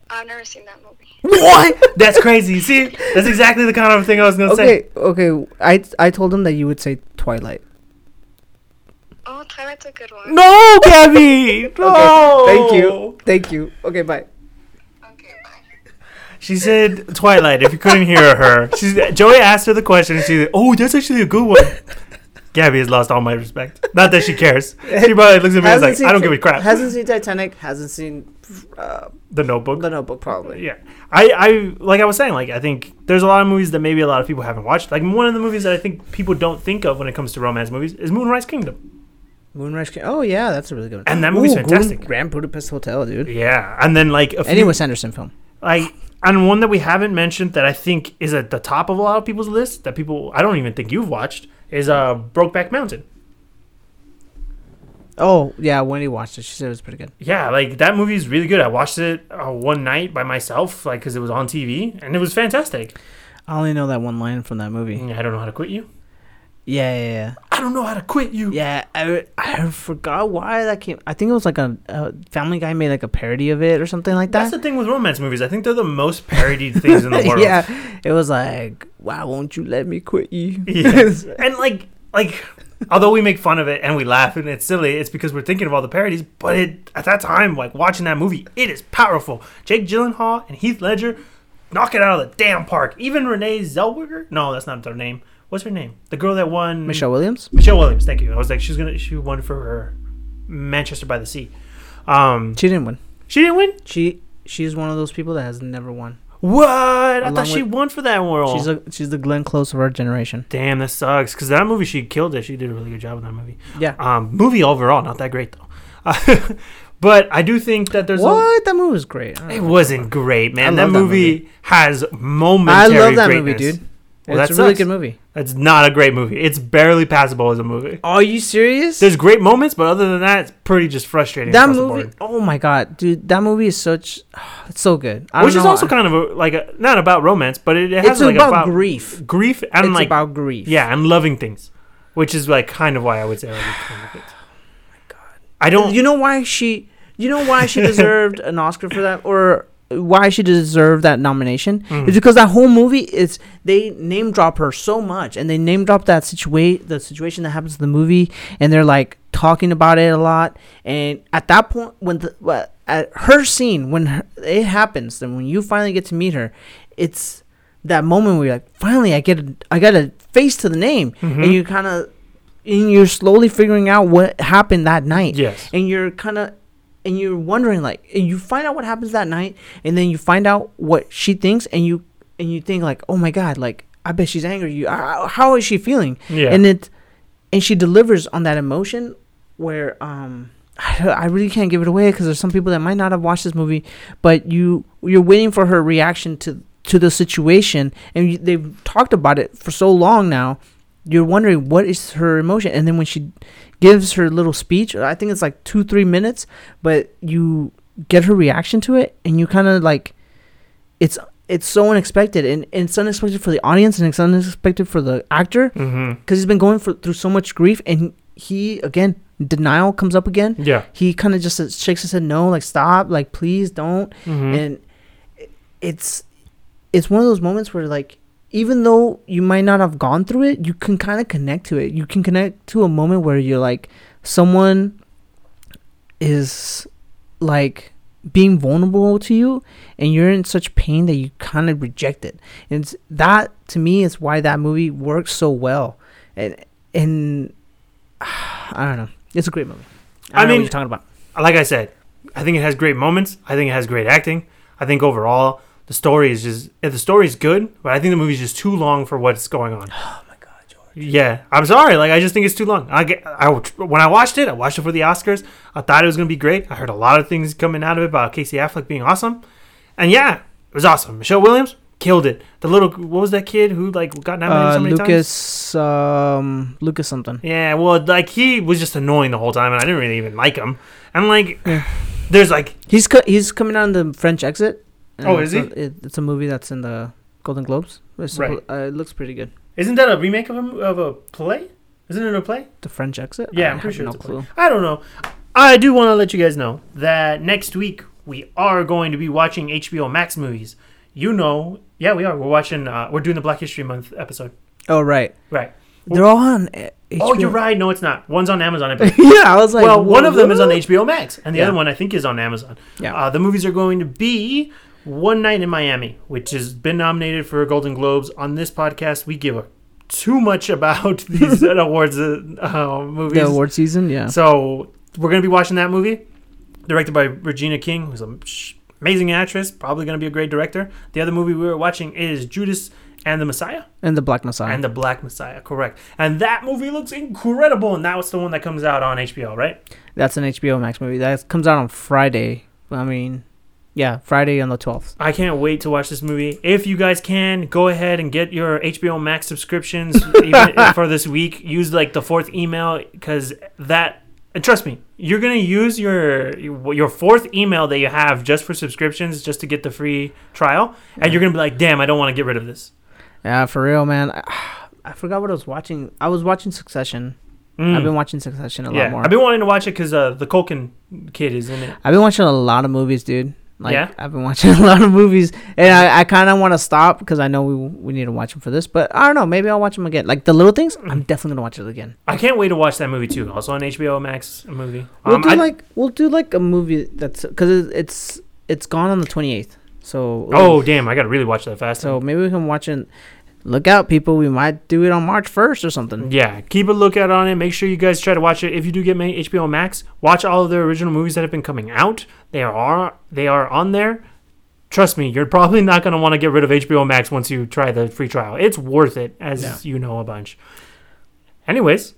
I've never seen that movie. What? That's crazy. See, that's exactly the kind of thing I was gonna say. Okay, okay. I I told him that you would say Twilight. Oh, Twilight's a good one. No, Gabby. No. Thank you, thank you. Okay, bye. Okay, bye. She said Twilight. If you couldn't hear her, she's Joey asked her the question. And she said, "Oh, that's actually a good one." Gabby has lost all my respect. Not that she cares. She probably looks at me and is like, "I don't give a crap." Hasn't seen Titanic. Hasn't seen uh, the Notebook. The Notebook probably. Yeah, I, I like I was saying, like I think there's a lot of movies that maybe a lot of people haven't watched. Like one of the movies that I think people don't think of when it comes to romance movies is Moonrise Kingdom. Moonrise. Ki- Oh yeah, that's a really good one. And that movie's Ooh, fantastic. Grand, Grand Budapest Hotel, dude. Yeah, and then like a few, Any Wes Anderson film. like and one that we haven't mentioned that I think is at the top of a lot of people's list that people I don't even think you've watched is uh Brokeback Mountain. Oh yeah, Wendy watched it. She said it was pretty good. Yeah, like that movie is really good. I watched it uh, one night by myself, like because it was on TV, and it was fantastic. I only know that one line from that movie. I don't know how to quit you. Yeah, yeah, yeah. I don't know how to quit you. Yeah, I, I forgot why that came. I think it was like a, a Family Guy made like a parody of it or something like that. That's the thing with romance movies. I think they're the most parodied things in the world. yeah, it was like, why won't you let me quit you? Yeah. and like like although we make fun of it and we laugh and it's silly, it's because we're thinking of all the parodies. But it at that time, like watching that movie, it is powerful. Jake Gyllenhaal and Heath Ledger knock it out of the damn park. Even Renee Zellweger. No, that's not their name. What's her name? The girl that won Michelle Williams. Michelle Williams. Thank you. I was like, she's gonna she won for her Manchester by the Sea. Um, She didn't win. she didn't win. She she's one of those people that has never won. What? I thought she with- won for that role. She's a she's the Glenn Close of our generation. Damn, that sucks. Because that movie, she killed it. She did a really good job in that movie. Yeah. Um, movie overall, not that great though. Uh, but I do think that there's. what? That movie was great. I A, don't it know. wasn't great, man. I that love that movie, movie. has I love that greatness. movie, dude. Well, it's that a really sucks. good movie. That's not a great movie. It's barely passable as a movie. Are you serious? There's great moments, but other than that, it's pretty just frustrating. that movie. Oh my god, dude! That movie is such. It's so good. I don't which is also kind of a, like a, not about romance, but it, it has It's like about, about grief. grief and it's like about grief. yeah, and loving things, which is like kind of why I would say like kind of it. Oh my god. I don't. You know why she? You know why she deserved an Oscar for that, or why she deserved that nomination? Mm. It's because that whole movie is they name drop her so much, and they name drop that situation, the situation that happens in the movie, and they're like talking about it a lot. And at that point, when the at her scene when her, it happens, then when you finally get to meet her, it's that moment where you're like, finally, I get a, I got a face to the name, Mhm. and you kind of, and you're slowly figuring out what happened that night yes. and you're kind of and you're wondering like and you find out what happens that night and then you find out what she thinks and you and you think like oh my god like i bet she's angry you uh, how is she feeling Yeah. and it and she delivers on that emotion where um I, I really can't give it away because there's some people that might not have watched this movie but you you're waiting for her reaction to to the situation and you, they've talked about it for so long now you're wondering what is her emotion and then when she gives her little speech i think it's like two three minutes but you get her reaction to it and you kind of like it's it's so unexpected and, and it's unexpected for the audience and it's unexpected for the actor mm-hmm. because he's been going for, through so much grief and he again denial comes up again, Yeah. he kind of just shakes his head no, like stop, like please don't. Mhm. And it's it's one of those moments where like even though you might not have gone through it, you can kind of connect to it. You can connect to a moment where you're like someone is like being vulnerable to you and you're in such pain that you kind of reject it. And that to me is why that movie works so well. And and I don't know. It's a great movie. I I, mean, you're talking about. like I said, I think it has great moments. I think it has great acting. I think overall the story is just the story is good, but I think the movie's just too long for what's going on. Oh my god, George. Yeah, I'm sorry. Like I just think it's too long. I get, I when I watched it, I watched it for the Oscars. I thought it was gonna be great. I heard a lot of things coming out of it about Casey Affleck being awesome, and yeah, it was awesome. Michelle Williams killed it. The little what was that kid who like got nominated Uh, so many times? Lucas, um, Lucas something. Yeah, well, like he was just annoying the whole time, and I didn't really even like him. And like, Yeah. there's like He's co- he's coming out in the French Exit. Oh, is a- it, it's a movie that's in the Golden Globes. It's Right. Uh, it looks pretty good. Isn't that a remake of a, of a play? Isn't it a play? The French Exit. Yeah, I I'm pretty sure no it's a clue. play. I don't know. I do want to let you guys know that next week we are going to be watching HBO Max movies. You know, yeah, we are. We're watching. Uh, we're doing the Black History Month episode. Oh right, Right. they're all on. uh, Oh, you're right. No, it's not. One's on Amazon. Yeah, I was like, well, one of them is on? HBO Max, and the Yeah. other one I think is on Amazon. Yeah. Uh, the movies are going to be One Night in Miami, which has been nominated for Golden Globes. On this podcast, we give a, too much about these awards uh, uh, movies. The award season. Yeah. So we're going to be watching that movie, directed by Regina King, who's an amazing actress, probably going to be a great director. The other movie we were watching is Judas and the Messiah. and the Black Messiah. And the Black Messiah, correct. And that movie looks incredible, and that was the one that comes out on HBO, right? That's an HBO Max movie. That comes out on Friday. I mean, yeah, Friday on the twelfth. I can't wait to watch this movie. If you guys can, go ahead and get your HBO Max subscriptions even for this week. Use like the fourth email because that. And trust me, you're gonna use your your fourth email that you have just for subscriptions, just to get the free trial, and you're gonna be like, "Damn, I don't want to get rid of this." Yeah, for real, man. I, I forgot what I was watching. I was watching Succession. Mm. I've been watching Succession a yeah, lot more. I've been wanting to watch it because uh, the Culkin kid is in it. I've been watching a lot of movies, dude. Like, Yeah? I've been watching a lot of movies, and I, I kind of want to stop because I know we we need to watch them for this. But I don't know. Maybe I'll watch them again. Like the little things, I'm definitely gonna watch it again. I can't wait to watch that movie too. Also on HBO Max movie. We'll Um, do I- like we'll do like a movie that's because it's it's gone on the 28th. So oh damn, I gotta really watch that fast. so maybe we can watch it. Look out, people! We might do it on March 1st or something. Yeah, keep a lookout on it. Make sure you guys try to watch it. If you do get HBO Max, watch all of the original movies that have been coming out. They are they are on there. Trust me, you're probably not going to want to get rid of HBO Max once you try the free trial. It's worth it, as Yeah. you know a bunch. Anyways,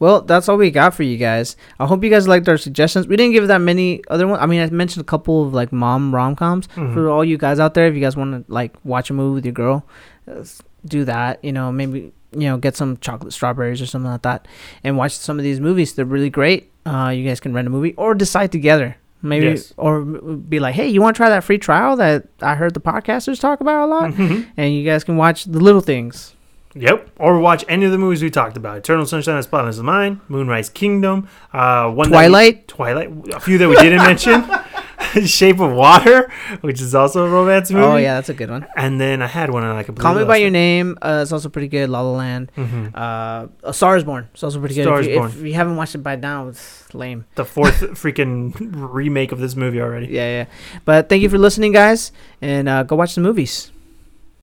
Well, that's all we got for you guys. I hope you guys liked our suggestions. We didn't give that many other ones. I mean, I mentioned a couple of like mom rom coms Mhm. for all you guys out there. If you guys want to like watch a movie with your girl, uh, do that. You know, maybe you know get some chocolate strawberries or something like that, and watch some of these movies. They're really great. Uh, you guys can rent a movie or decide together. Maybe Yes. or be like, hey, you want to try that free trial that I heard the podcasters talk about a lot, Mhm. and you guys can watch the little things. yep. Or watch any of the movies we talked about: Eternal Sunshine of the Spotless Mind, Moonrise Kingdom, uh, one Twilight. We, Twilight, a few that we didn't mention, Shape of Water, which is also a romance movie. Oh yeah, that's a good one. And then I had one and I completely Call Me by Your. Name. Uh, it's also pretty good. La La Land. Mhm. Uh, A Star Is Born. It's also pretty good. Star if, is you, Born. if you haven't watched it by now, it's lame. The fourth freaking remake of this movie already. Yeah, yeah. But thank you for listening, guys, and uh, go watch the movies.